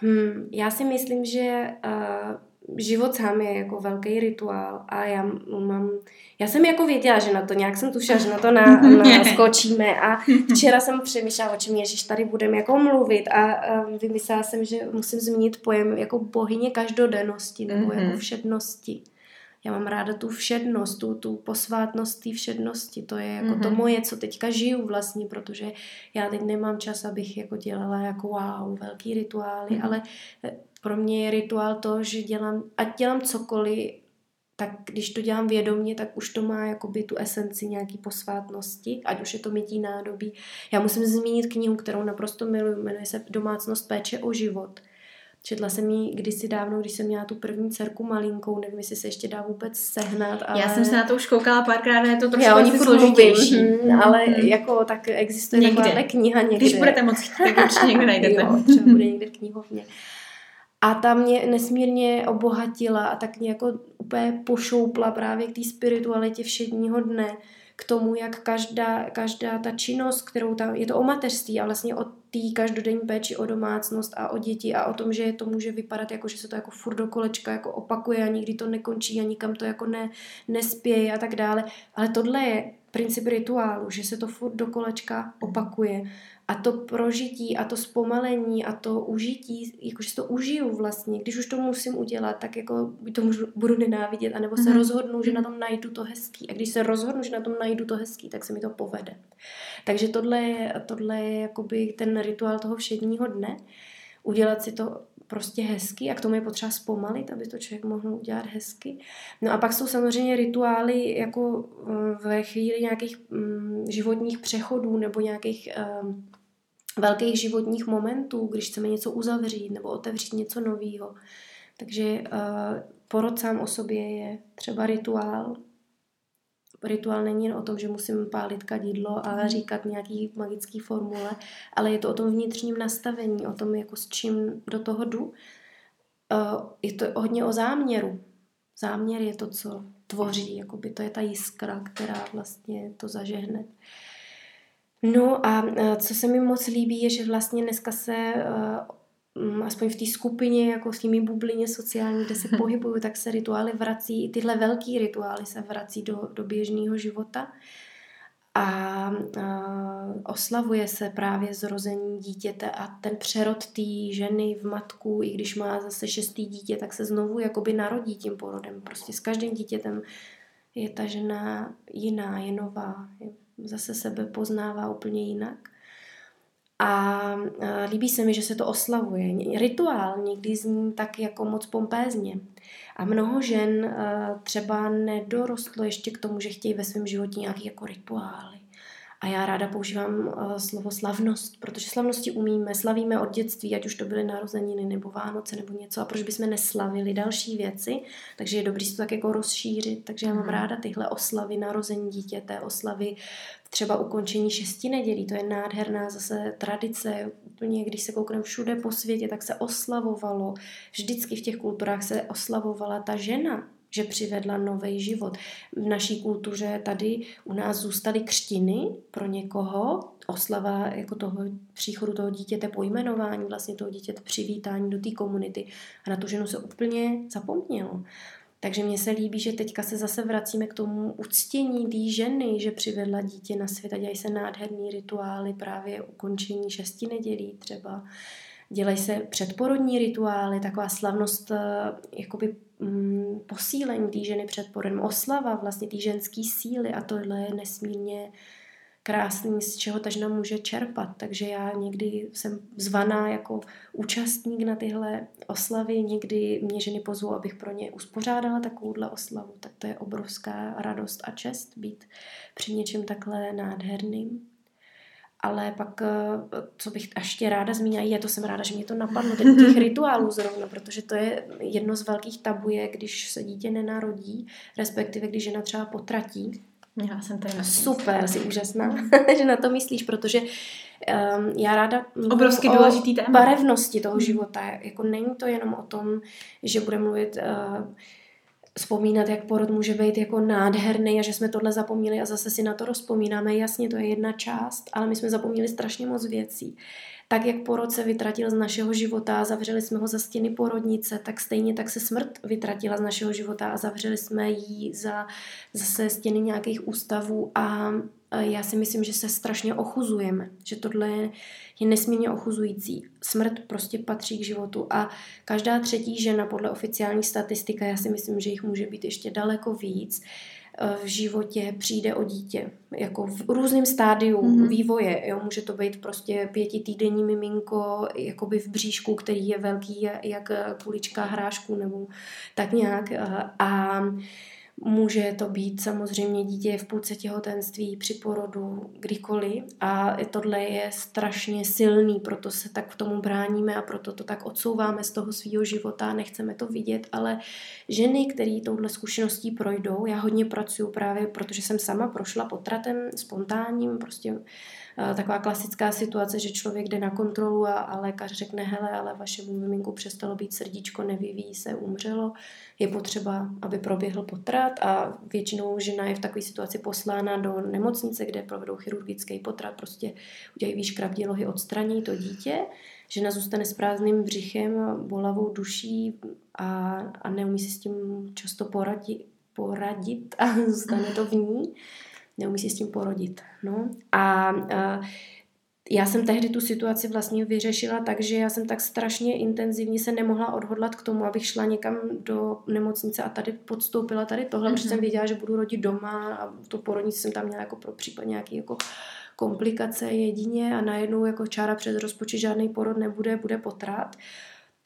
hmm, já si myslím, že uh, život sám je jako velký rituál a já mám, já jsem jako věděla, že na to, nějak jsem tušila, že na to na, na skočíme a včera jsem přemýšlela, o čem Ježíš tady budeme jako mluvit a, a vymyslela jsem, že musím zmínit pojem jako bohyně každodennosti nebo mm-hmm. jako všednosti. Já mám ráda tu všednost, tu, tu posvátnost té všednosti. To je jako mm-hmm. to moje, co teďka žiju vlastně, protože já teď nemám čas, abych jako dělala jako wow, velký rituály, mm-hmm. ale pro mě je rituál to, že dělám, ať dělám cokoliv, tak když to dělám vědomě, tak už to má jakoby tu esenci nějaký posvátnosti, ať už je to mytí nádobí. Já musím zmínit knihu, kterou naprosto miluji, jmenuje se Domácnost péče o život. Četla jsem ji kdysi dávno, když jsem měla tu první dcerku malinkou, nevím, jestli se ještě dá vůbec sehnat. Ale... Já jsem se na to už koukala párkrát, je to trošku asi složitější. Mm, ale mm. jako tak existuje někde. taková kniha někde. Když budete moc tak určitě někde najdete. jo, třeba bude někde v knihovně. A ta mě nesmírně obohatila a tak mě jako úplně pošoupla právě k té spiritualitě všedního dne, k tomu, jak každá, každá ta činnost, kterou tam, je to o mateřství a vlastně o té každodenní péči o domácnost a o děti a o tom, že to může vypadat jako, že se to jako furt do kolečka jako opakuje a nikdy to nekončí a nikam to jako ne, nespěje a tak dále. Ale tohle je princip rituálu, že se to furt do kolečka opakuje a to prožití a to zpomalení a to užití, jakože to užiju vlastně, když už to musím udělat, tak jako to můžu, budu nenávidět, anebo se mm-hmm. rozhodnu, že na tom najdu to hezký. A když se rozhodnu, že na tom najdu to hezký, tak se mi to povede. Takže tohle je, tohle je jakoby ten rituál toho všedního dne. Udělat si to prostě hezky a k tomu je potřeba zpomalit, aby to člověk mohl udělat hezky. No a pak jsou samozřejmě rituály jako eh, ve chvíli nějakých mm, životních přechodů nebo nějakých um, velkých životních momentů, když chceme něco uzavřít nebo otevřít něco nového. Takže uh, porod sám o sobě je třeba rituál. Rituál není jen o tom, že musím pálit kadidlo a mhm. říkat nějaký magický formule, ale je to o tom vnitřním nastavení, o tom, jako s čím do toho jdu. Uh, je to hodně o záměru. Záměr je to, co tvoří, jakoby to je ta jiskra, která vlastně to zažehne. No a e, co se mi moc líbí, je, že vlastně dneska se e, aspoň v té skupině, jako v té bublině sociální, kde se pohybuju, tak se rituály vrací, i tyhle velký rituály se vrací do, do běžného života. A, a oslavuje se právě zrození dítěte a ten přerod té ženy v matku, i když má zase šestý dítě, tak se znovu jakoby narodí tím porodem. Prostě s každým dítětem je ta žena jiná, je nová, je zase sebe poznává úplně jinak. A líbí se mi, že se to oslavuje. Rituál někdy zní tak jako moc pompézně. A mnoho žen třeba nedorostlo ještě k tomu, že chtějí ve svém životě nějaký jako rituály. A já ráda používám uh, slovo slavnost, protože slavnosti umíme, slavíme od dětství, ať už to byly narozeniny nebo Vánoce nebo něco. A proč bychom neslavili další věci? Takže je dobré si to tak jako rozšířit. Takže já mám mhm. ráda tyhle oslavy narození dítěte, oslavy třeba ukončení šesti nedělí. To je nádherná zase tradice. Úplně, když se koukneme všude po světě, tak se oslavovalo. Vždycky v těch kulturách se oslavovala ta žena že přivedla nový život. V naší kultuře tady u nás zůstaly křtiny pro někoho, oslava jako toho příchodu toho dítěte, pojmenování vlastně toho dítěte, přivítání do té komunity. A na tu ženu se úplně zapomnělo. Takže mně se líbí, že teďka se zase vracíme k tomu uctění té ženy, že přivedla dítě na svět a dělají se nádherný rituály, právě ukončení šesti nedělí třeba. Dělají se předporodní rituály, taková slavnost eh, jakoby mm, posílení té ženy před porodem, oslava vlastně té ženské síly a tohle je nesmírně krásný, z čeho ta žena může čerpat. Takže já někdy jsem zvaná jako účastník na tyhle oslavy, někdy mě ženy pozvou, abych pro ně uspořádala takovouhle oslavu, tak to je obrovská radost a čest být při něčem takhle nádherným. Ale pak, eh, co bych ještě ráda zmínila, je to jsem ráda, že mě to napadlo, těch, těch rituálů zrovna, protože to je jedno z velkých tabu, je, když se dítě nenarodí, respektive když žena třeba potratí, já jsem tady Super, jsi úžasná, že na to myslíš, protože um, já ráda Obrovsky důležitý téma. barevnosti toho hmm. života. Jako není to jenom o tom, že bude mluvit uh, vzpomínat, jak porod může být jako nádherný a že jsme tohle zapomněli a zase si na to rozpomínáme. Jasně, to je jedna část, ale my jsme zapomněli strašně moc věcí. Tak jak porod se vytratil z našeho života a zavřeli jsme ho za stěny porodnice, tak stejně tak se smrt vytratila z našeho života a zavřeli jsme ji za zase stěny nějakých ústavů a já si myslím, že se strašně ochuzujeme, že tohle je nesmírně ochuzující. Smrt prostě patří k životu a každá třetí žena podle oficiální statistika, já si myslím, že jich může být ještě daleko víc, Eh, v životě přijde o dítě. Jako v různém stádiu mm-hmm. vývoje. Jo? Může to být prostě pětitýdenní miminko jakoby v bříšku, který je velký jak kulička hrášku nebo tak nějak. Eh, a Může to být samozřejmě dítě v půlce těhotenství, při porodu, kdykoliv. A tohle je strašně silný, proto se tak v tomu bráníme a proto to tak odsouváme z toho svého života, nechceme to vidět, ale ženy, které touhle zkušeností projdou, já hodně pracuji právě, protože jsem sama prošla potratem spontánním, prostě taková klasická situace, že člověk jde na kontrolu a, a lékař řekne, hele, ale vašemu miminku přestalo být srdíčko, nevyvíjí se, umřelo, je potřeba, aby proběhl potrat. A většinou žena je v takové situaci poslána do nemocnice, kde provedou chirurgický potrat, prostě udělají výškrab dělohy, odstraní to dítě, žena zůstane s prázdným břichem, bolavou duší a, a neumí si s tím často poradit, poradit a zůstane to v ní neumí si s tím porodit. No. A, a já jsem tehdy tu situaci vlastně vyřešila tak, že já jsem tak strašně intenzivně se nemohla odhodlat k tomu, abych šla někam do nemocnice a tady podstoupila tady tohle, mm-hmm. protože jsem mhm. věděla, že budu rodit doma a tu porodnici jsem tam měla jako pro případ nějaký jako komplikace jedině a najednou jako čára přes rozpočet žádný porod nebude, bude potrat. Uh,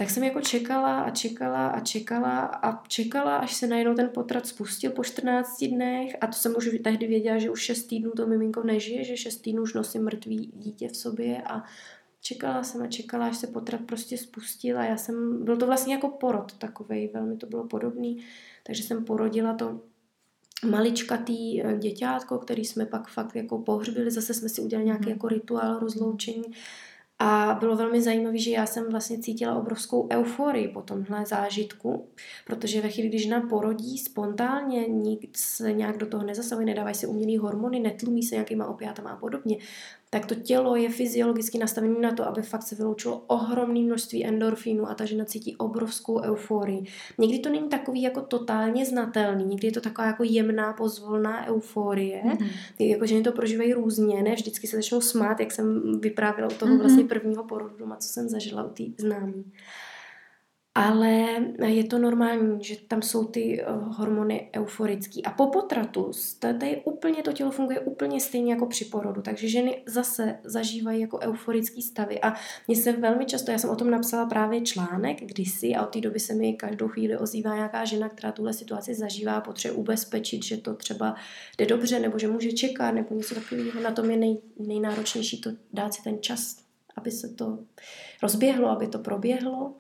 tak jsem jako čekala a čekala a čekala a čekala, až se najednou ten potrat spustil po 14 dnech. A to jsem už tehdy věděla, že už 6 týdnů to miminko nežije, že 6 týdnů už nosí mrtvý dítě v sobě. A čekala jsem a čekala, až se potrat prostě spustil. A já jsem, byl to vlastně jako porod takovej, velmi to bylo podobný, takže jsem porodila to maličkatý eh, děťátko, který jsme pak fakt jako pohřbili, zase jsme si udělali nějaký mhm. jako rituál rozloučení a bylo velmi zajímavé, že já jsem vlastně cítila obrovskou euforii po tomhle zážitku, protože ve chvíli, když žena porodí spontánně, nic se nějak do toho nezasahuje, nedávají se umělý hormony, netlumí se nějakýma opiátama a podobně, tak to tělo je fyziologicky nastavené na to, aby fakt se vyloučilo ohromné množství endorfínů a ta žena cítí obrovskou euforii. Někdy to není takový jako totálně znatelný, někdy je to taková jako jemná, pozvolná euforie, mm-hmm. jako ženy to prožívají různě, ne vždycky se začnou smát, jak jsem vyprávěla u toho mm-hmm. vlastně prvního porodu doma, co jsem zažila u té známý ale je to normální, že tam jsou ty uh, hormony euforické. A po potratu tady úplně to tělo funguje úplně stejně jako při porodu, takže ženy zase zažívají jako euforický stavy. A mně se velmi často, já jsem o tom napsala právě článek kdysi a od té doby se mi každou chvíli ozývá nějaká žena, která tuhle situaci zažívá a potřebuje ubezpečit, že to třeba jde dobře, nebo že může čekat, nebo něco takového. Na tom je nej, nejnáročnější to dát si ten čas, aby se to rozběhlo, aby to proběhlo.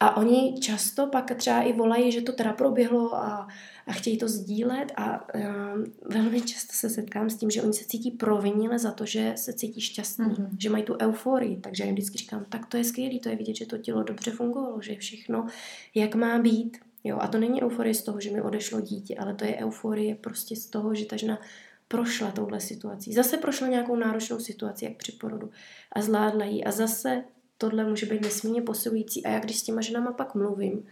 A oni často pak třeba i volají, že to teda proběhlo a, a chtějí to sdílet a um, velmi často se setkám s tím, že oni se cítí provinile za to, že se cítí šťastný, mm-hmm. že mají tu euforii. Takže já jim vždycky říkám, tak to je skvělé, to je vidět, že to tělo dobře fungovalo, že je všechno jak má být. Jo, a to není euforie z toho, že mi odešlo dítě, ale to je euforie prostě z toho, že ta žena prošla touhle situací. Zase prošla nějakou náročnou situaci, jak při porodu a zvládla ji. A zase tohle může být nesmírně posilující. A já když s těma ženama pak mluvím,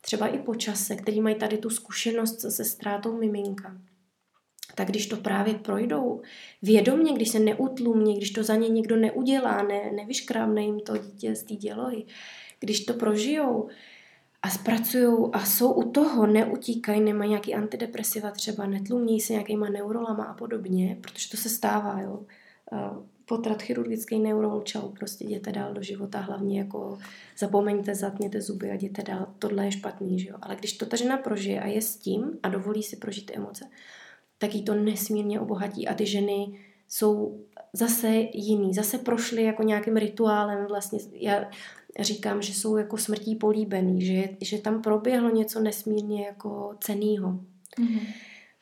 třeba i po čase, který mají tady tu zkušenost se ztrátou miminka, tak když to právě projdou vědomně, když se neutlumí, když to za ně někdo neudělá, ne, nevyškrámne jim to dítě z té dělohy, když to prožijou a zpracují a jsou u toho, neutíkají, nemají nějaký antidepresiva třeba, netlumí se nějakýma neurolama a podobně, protože to se stává, jo. Potrat chirurgický neurol, čau, prostě jděte dál do života, hlavně jako zapomeňte, zatněte zuby a jděte dál, tohle je špatný, že jo. Ale když to ta žena prožije a je s tím a dovolí si prožít ty emoce, tak jí to nesmírně obohatí a ty ženy jsou zase jiný, zase prošly jako nějakým rituálem vlastně. Já říkám, že jsou jako smrtí políbený, že, že tam proběhlo něco nesmírně jako cenýho. Mm-hmm.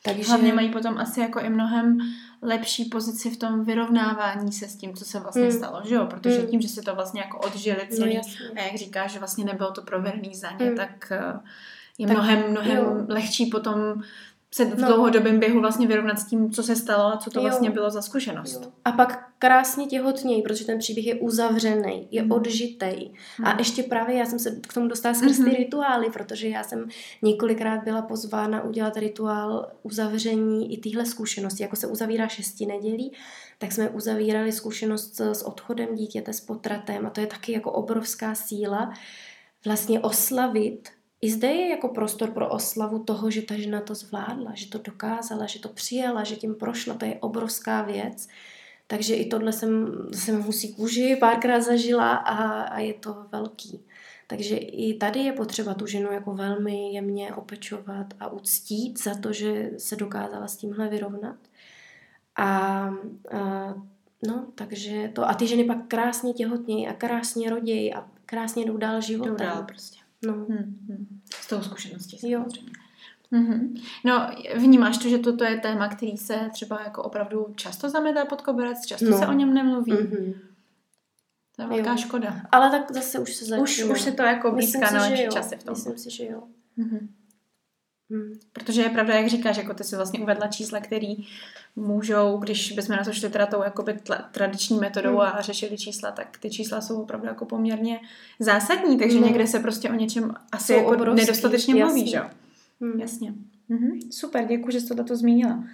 Takže... Hlavně mají potom asi jako i mnohem lepší pozici v tom vyrovnávání se s tím, co se vlastně mm. stalo, že jo? Protože mm. tím, že se to vlastně jako odžili no, celý, no, a jak říká, že vlastně nebylo to proverný za ně, mm. tak eh, je tak, mnohem, mnohem jo. lehčí potom se v no. dlouhodobém běhu vlastně vyrovnat s tím, co se stalo a co to jo. vlastně bylo za zkušenost. Jo. A pak krásně těhotnějí, protože ten příběh je uzavřený, je mm. odžitej. Mm. A ještě právě já jsem se k tomu dostala skrz mm-hmm. ty rituály, protože já jsem několikrát byla pozvána udělat rituál uzavření i téhle zkušenosti. Jako se uzavírá šesti nedělí, tak jsme uzavírali zkušenost s odchodem dítěte, s potratem a to je taky jako obrovská síla vlastně oslavit i zde je jako prostor pro oslavu toho, že ta žena to zvládla, že to dokázala, že to přijela, že tím prošla, to je obrovská věc. Takže i tohle jsem, jsem musí kůži párkrát zažila a, a je to velký. Takže i tady je potřeba tu ženu jako velmi jemně opečovat a uctít za to, že se dokázala s tímhle vyrovnat. A, a no, takže to. A ty ženy pak krásně těhotnějí a krásně rodějí a krásně jdou dál životem. Jdou dál prostě. No. Hmm, hmm. Z toho zkušenosti jo. Mm-hmm. No, vnímáš to, že toto je téma, který se třeba jako opravdu často zametá pod koberec, často no. se o něm nemluví. Mm-hmm. To je velká jo. škoda. Ale tak zase už se začíná. Už, už se to jako blízká na lepší časy v tom. Myslím si, že jo. Mm-hmm. Hmm. Protože je pravda, jak říkáš, jako ty si vlastně uvedla čísla, které můžou, když bychom na to šli teda tou jakoby tla, tradiční metodou hmm. a řešili čísla, tak ty čísla jsou opravdu jako poměrně zásadní, takže hmm. někde se prostě o něčem asi jako nedostatečně mluví, že Hmm. Jasně. Mhm. Super, děkuji, že jsi to zmínila.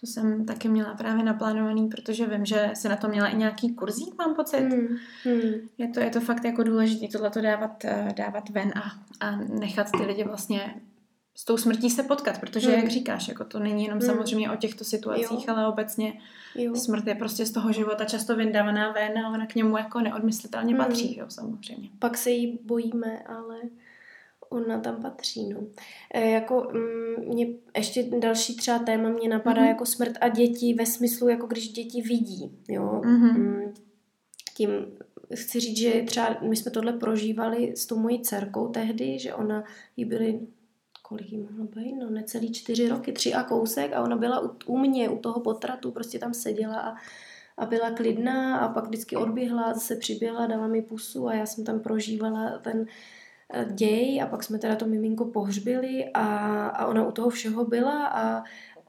To jsem taky měla právě naplánovaný, protože vím, že jsi na to měla i nějaký kurzík, mám pocit. Hmm. Hmm. Je, to, je to fakt jako důležité tohleto dávat, eh, dávat ven a, a nechat ty lidi vlastně s tou smrtí se potkat, protože, hmm. jak říkáš, jako to není jenom hmm. samozřejmě o těchto situacích, jo. ale obecně jo. smrt je prostě z toho života často vyndávaná ven a ona k němu jako neodmyslitelně hmm. patří, jo, samozřejmě. Pak se jí bojíme, ale ona tam patří, no. E, jako mm, mě ještě další třeba téma mě napadá mm-hmm. jako smrt a děti ve smyslu, jako když děti vidí, jo. Mm-hmm. Mm, tím chci říct, že třeba my jsme tohle prožívali s tou mojí dcerkou tehdy, že ona jí byly kolik jí mohlo být, no necelý čtyři roky, tři a kousek a ona byla u, u mě, u toho potratu, prostě tam seděla a, a byla klidná a pak vždycky odběhla, zase přiběhla, dala mi pusu a já jsem tam prožívala ten eh, děj a pak jsme teda to miminko pohřbili a, a ona u toho všeho byla a,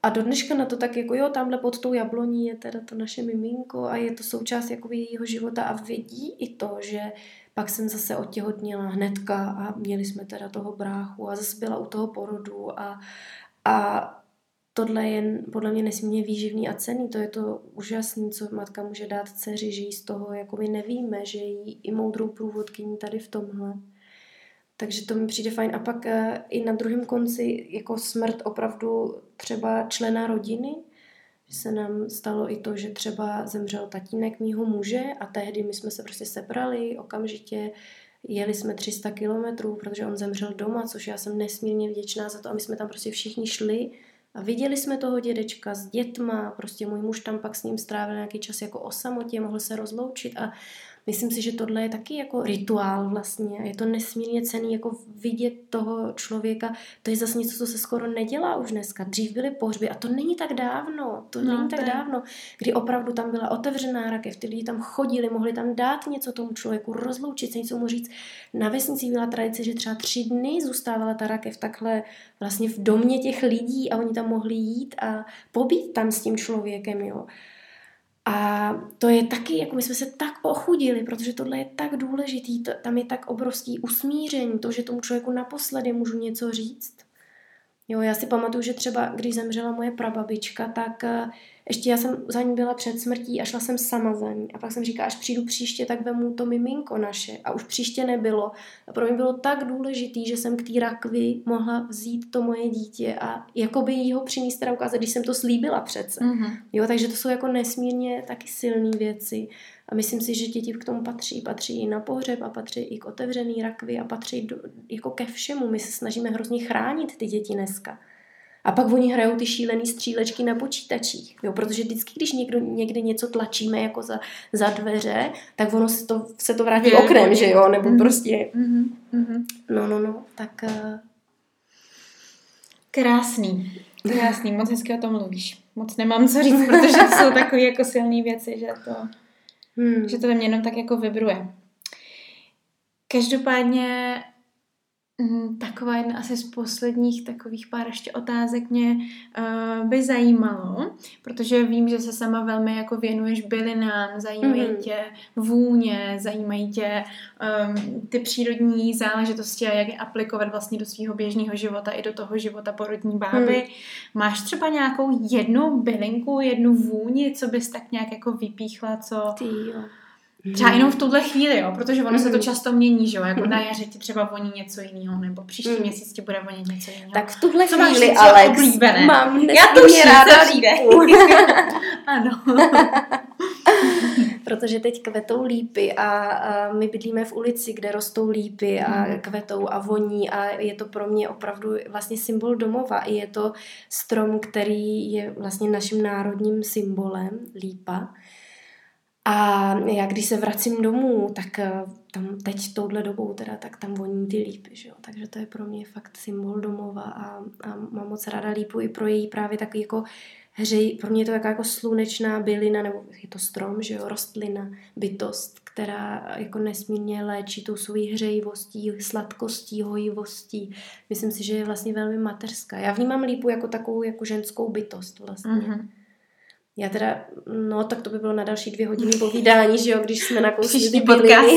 a do dneška na to tak jako jo, tamhle pod tou jabloní je teda to naše miminko a je to součást jako jejího života a vidí i to, že pak jsem zase otěhotněla hnedka a měli jsme teda toho bráchu a zase byla u toho porodu a, a tohle je podle mě nesmírně výživný a cený. To je to úžasné, co matka může dát dceři, že jí z toho jakoby nevíme, že jí i moudrou průvodkyní tady v tomhle. Takže to mi přijde fajn. A pak eh, i na druhém konci jako smrt opravdu třeba člena rodiny, že se nám stalo i to, že třeba zemřel tatínek mýho muže a tehdy my jsme se prostě sebrali okamžitě, jeli jsme 300 kilometrů, protože on zemřel doma, což já jsem nesmírně vděčná za to. A my jsme tam prostě všichni šli a viděli jsme toho dědečka s dětma, prostě můj muž tam pak s ním strávil nějaký čas jako o samotě, mohl se rozloučit a myslím si, že tohle je taky jako rituál vlastně. Je to nesmírně cený jako vidět toho člověka. To je zase něco, co se skoro nedělá už dneska. Dřív byly pohřby a to není tak dávno. To no, není tak dávno, kdy opravdu tam byla otevřená rakev, ty lidi tam chodili, mohli tam dát něco tomu člověku, rozloučit se, něco mu říct. Na vesnici byla tradice, že třeba tři dny zůstávala ta rakev takhle vlastně v domě těch lidí a oni tam mohli jít a pobít tam s tím člověkem, jo. A to je taky, jako my jsme se tak ochudili, protože tohle je tak důležitý, to, tam je tak obrovský usmíření, to, že tomu člověku naposledy můžu něco říct. Jo, já si pamatuju, že třeba když zemřela moje prababička, tak eh, ještě já jsem za ní byla před smrtí a šla jsem sama za ní. A pak jsem říkala, až přijdu příště, tak vemu to miminko naše. A už příště nebylo. A pro mě bylo tak důležitý, že jsem k té rakvi mohla vzít to moje dítě a jakoby jí ho přinést teda ukázat, když jsem to slíbila přece. Mm-hmm. Jo, takže to jsou jako nesmírně taky silné věci. A myslím si, že děti k tomu patří. Patří i na pohřeb a patří i k otevřený rakvi a patří do, jako ke všemu. My se snažíme hrozně chránit ty děti dneska. A pak oni hrajou ty šílené střílečky na počítačích. Jo, protože vždycky, když někdo, někde něco tlačíme jako za, za dveře, tak ono se to, se to vrátí je, oknem, je. že jo? Nebo mm-hmm. prostě... Mm-hmm. No, no, no, tak... Uh... Krásný. Krásný, moc hezky o tom mluvíš. Moc nemám co říct, protože to jsou takové jako silné věci, že to, hmm. že to ve mně jenom tak jako vibruje. Každopádně taková jedna asi z posledních takových pár ještě otázek mě uh, by zajímalo, protože vím, že se sama velmi jako věnuješ bylinám, zajímají mm-hmm. tě vůně, zajímají tě um, ty přírodní záležitosti a jak je aplikovat vlastně do svého běžného života i do toho života porodní báby. Mm. Máš třeba nějakou jednu bylinku, jednu vůni, co bys tak nějak jako vypíchla, co... Ty jo Třeba jenom v tuhle chvíli, jo, protože ono mm. se to mhm. často mění, že jo, jako na jaře ti třeba voní něco jiného, nebo příští mm. měsíc ti bude vonit něco jiného. Tak v tuhle Co chvíli, máš Alex, oblíbené? mám Já to ráda lípu. ano. protože teď kvetou lípy a, a my bydlíme v ulici, kde rostou lípy a mm. kvetou a voní a je to pro mě opravdu vlastně symbol domova. I je to strom, který je vlastně naším národním symbolem, lípa. A já když se vracím domů, tak eh, tam teď touhle dobou teda, tak tam voní ty lípy, že jo? takže to je pro mě fakt symbol domova a, a mám moc ráda lípu i pro její právě takový jako hřej, pro mě je to taková jako slunečná bylina, nebo je to strom, že jo, rostlina, bytost, která jako nesmírně léčí tou svojí hřejivostí, sladkostí, hojivostí. Myslím si, že je vlastně velmi mateřská. Já vnímám lípu jako takovou jako ženskou bytost vlastně. Mm-hmm. Já teda, no tak to by bylo na další dvě hodiny povídání, že jo, když jsme nakousli ty podcast.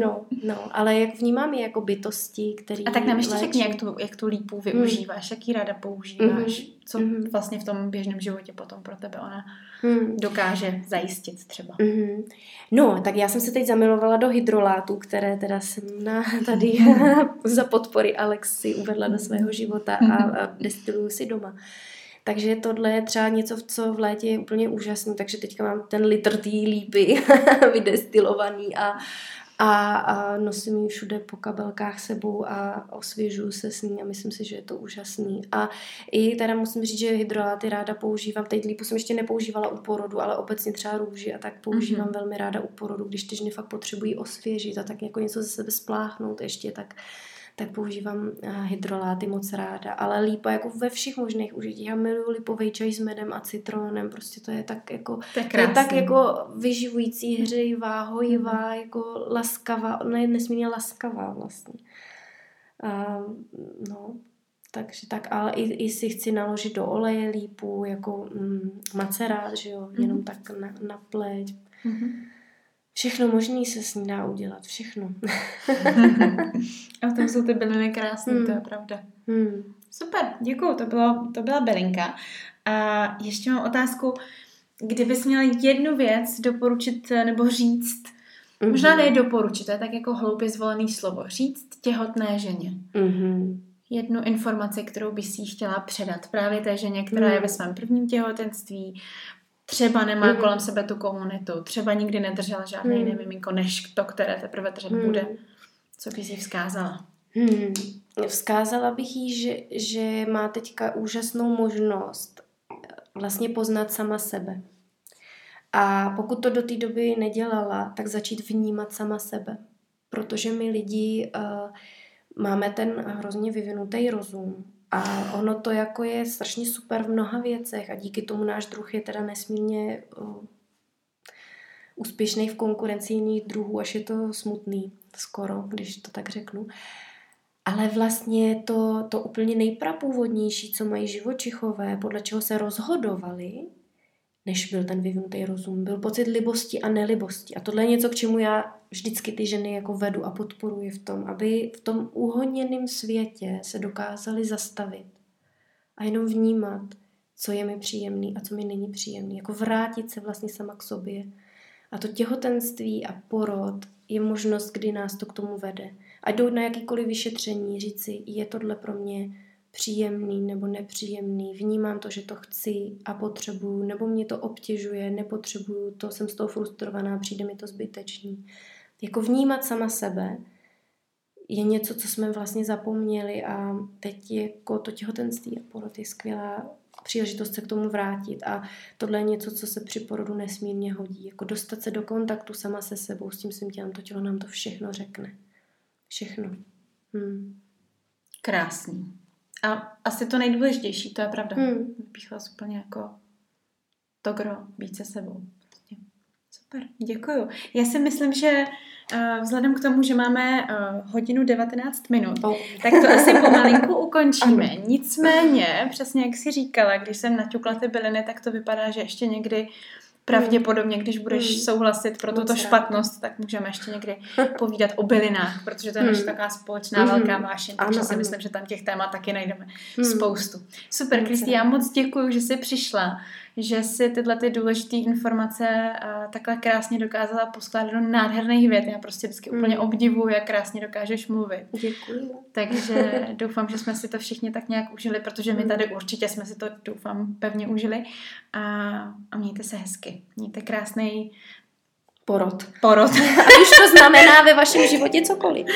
no, no, ale jak vnímám je jako bytosti, který A tak nám ještě řekni, jak tu, jak tu lípu využíváš, mm. jaký ráda používáš, mm. co mm. vlastně v tom běžném životě potom pro tebe ona mm. dokáže zajistit třeba. Mm. No, tak já jsem se teď zamilovala do hydrolátů, které teda jsem na, tady za podpory Alex si uvedla do svého života a, a destiluju si doma. Takže tohle je třeba něco, co v létě je úplně úžasné. Takže teďka mám ten litr té lípy vydestilovaný a, a, a nosím ji všude po kabelkách sebou a osvěžuju se s ní a myslím si, že je to úžasný. A i teda musím říct, že hydroláty ráda používám. Teď lípu jsem ještě nepoužívala u porodu, ale obecně třeba růži a tak používám mm-hmm. velmi ráda u porodu, když ty ženy fakt potřebují osvěžit a tak jako něco ze sebe spláchnout ještě, tak tak používám eh, hydroláty moc ráda. Ale lípa jako ve všech možných užitích. Já miluji lipový čaj s medem a citronem. Prostě to je tak jako, to je, je tak jako vyživující, hřejivá, hojivá, mm. jako laskavá. Ona je nesmírně laskavá vlastně. A, no, takže tak, ale i, i si chci naložit do oleje lípu, jako mm, macerát, že jo, jenom mm. tak na, na pleť. Mm-hmm. Všechno možné se s ní dá udělat, všechno. A v tom jsou ty byliny krásné, hmm. to je pravda. Hmm. Super, děkuju, to, bylo, to byla bylinka. A ještě mám otázku, kdybys měla jednu věc doporučit nebo říct, mm-hmm. možná ne doporučit, to je tak jako hloupě zvolený slovo, říct těhotné ženě. Mm-hmm. Jednu informaci, kterou bys jí chtěla předat právě té ženě, která mm. je ve svém prvním těhotenství, třeba nemá mm. kolem sebe tu komunitu, třeba nikdy nedržela žádné mm. jiné miminko, než to, které teprve držet mm. bude. Co bys jí vzkázala? Hmm. Vzkázala bych jí, že, že má teďka úžasnou možnost vlastně poznat sama sebe. A pokud to do té doby nedělala, tak začít vnímat sama sebe. Protože my lidi uh, máme ten hrozně vyvinutý rozum a ono to jako je strašně super v mnoha věcech a díky tomu náš druh je teda nesmírně úspěšný v konkurenci jiných druhů, až je to smutný skoro, když to tak řeknu. Ale vlastně to, to úplně nejprapůvodnější, co mají živočichové, podle čeho se rozhodovali, než byl ten vyvinutý rozum. Byl pocit libosti a nelibosti. A tohle je něco, k čemu já vždycky ty ženy jako vedu a podporuji v tom, aby v tom uhoněném světě se dokázali zastavit a jenom vnímat, co je mi příjemný a co mi není příjemný. Jako vrátit se vlastně sama k sobě. A to těhotenství a porod je možnost, kdy nás to k tomu vede. A jdou na jakýkoliv vyšetření, říci, je tohle pro mě příjemný nebo nepříjemný, vnímám to, že to chci a potřebuju, nebo mě to obtěžuje, nepotřebuju to, jsem z toho frustrovaná, přijde mi to zbytečný. Jako vnímat sama sebe je něco, co jsme vlastně zapomněli a teď jako to těhotenství a porod je skvělá příležitost se k tomu vrátit a tohle je něco, co se při porodu nesmírně hodí. Jako dostat se do kontaktu sama se sebou, s tím svým tělem, to tělo nám to všechno řekne. Všechno. Hmm. Krásný. A asi to nejdůležitější, to je pravda. Hmm. Vypíchla úplně jako to gro, být se sebou. Prostě. Super, děkuju. Já si myslím, že uh, vzhledem k tomu, že máme uh, hodinu 19 minut, oh. tak to asi pomalinku ukončíme. Ano. Nicméně, přesně jak jsi říkala, když jsem naťukla ty byliny, tak to vypadá, že ještě někdy Pravděpodobně, když budeš hmm. souhlasit pro tuto špatnost, tak můžeme ještě někdy povídat o bylinách, protože to je naše hmm. taková společná hmm. velká vášeň, takže si myslím, že tam těch témat taky najdeme hmm. spoustu. Super, Kristý, já moc děkuji, že jsi přišla že si tyhle ty důležité informace uh, takhle krásně dokázala poskládat do nádherných vět. Já prostě vždycky mm. úplně obdivuju, jak krásně dokážeš mluvit. Děkuji. Takže doufám, že jsme si to všichni tak nějak užili, protože my tady určitě jsme si to, doufám, pevně užili. A, a mějte se hezky. Mějte krásný Porod. Porod. A už to znamená ve vašem životě cokoliv.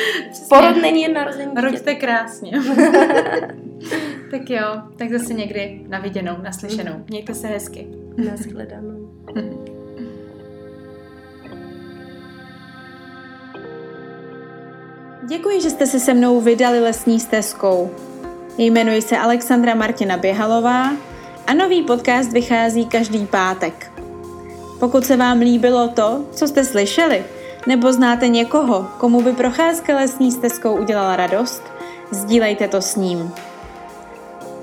Porod není jen narození Roďte krásně. tak jo, tak zase někdy na viděnou, naslyšenou. Mějte se hezky. Naschledanou. Děkuji, že jste se se mnou vydali lesní stezkou. Jmenuji se Alexandra Martina Běhalová a nový podcast vychází každý pátek. Pokud se vám líbilo to, co jste slyšeli, nebo znáte někoho, komu by procházka lesní stezkou udělala radost, sdílejte to s ním.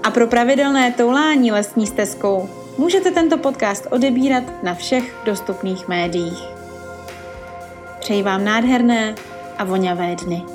A pro pravidelné toulání lesní stezkou můžete tento podcast odebírat na všech dostupných médiích. Přeji vám nádherné a voňavé dny.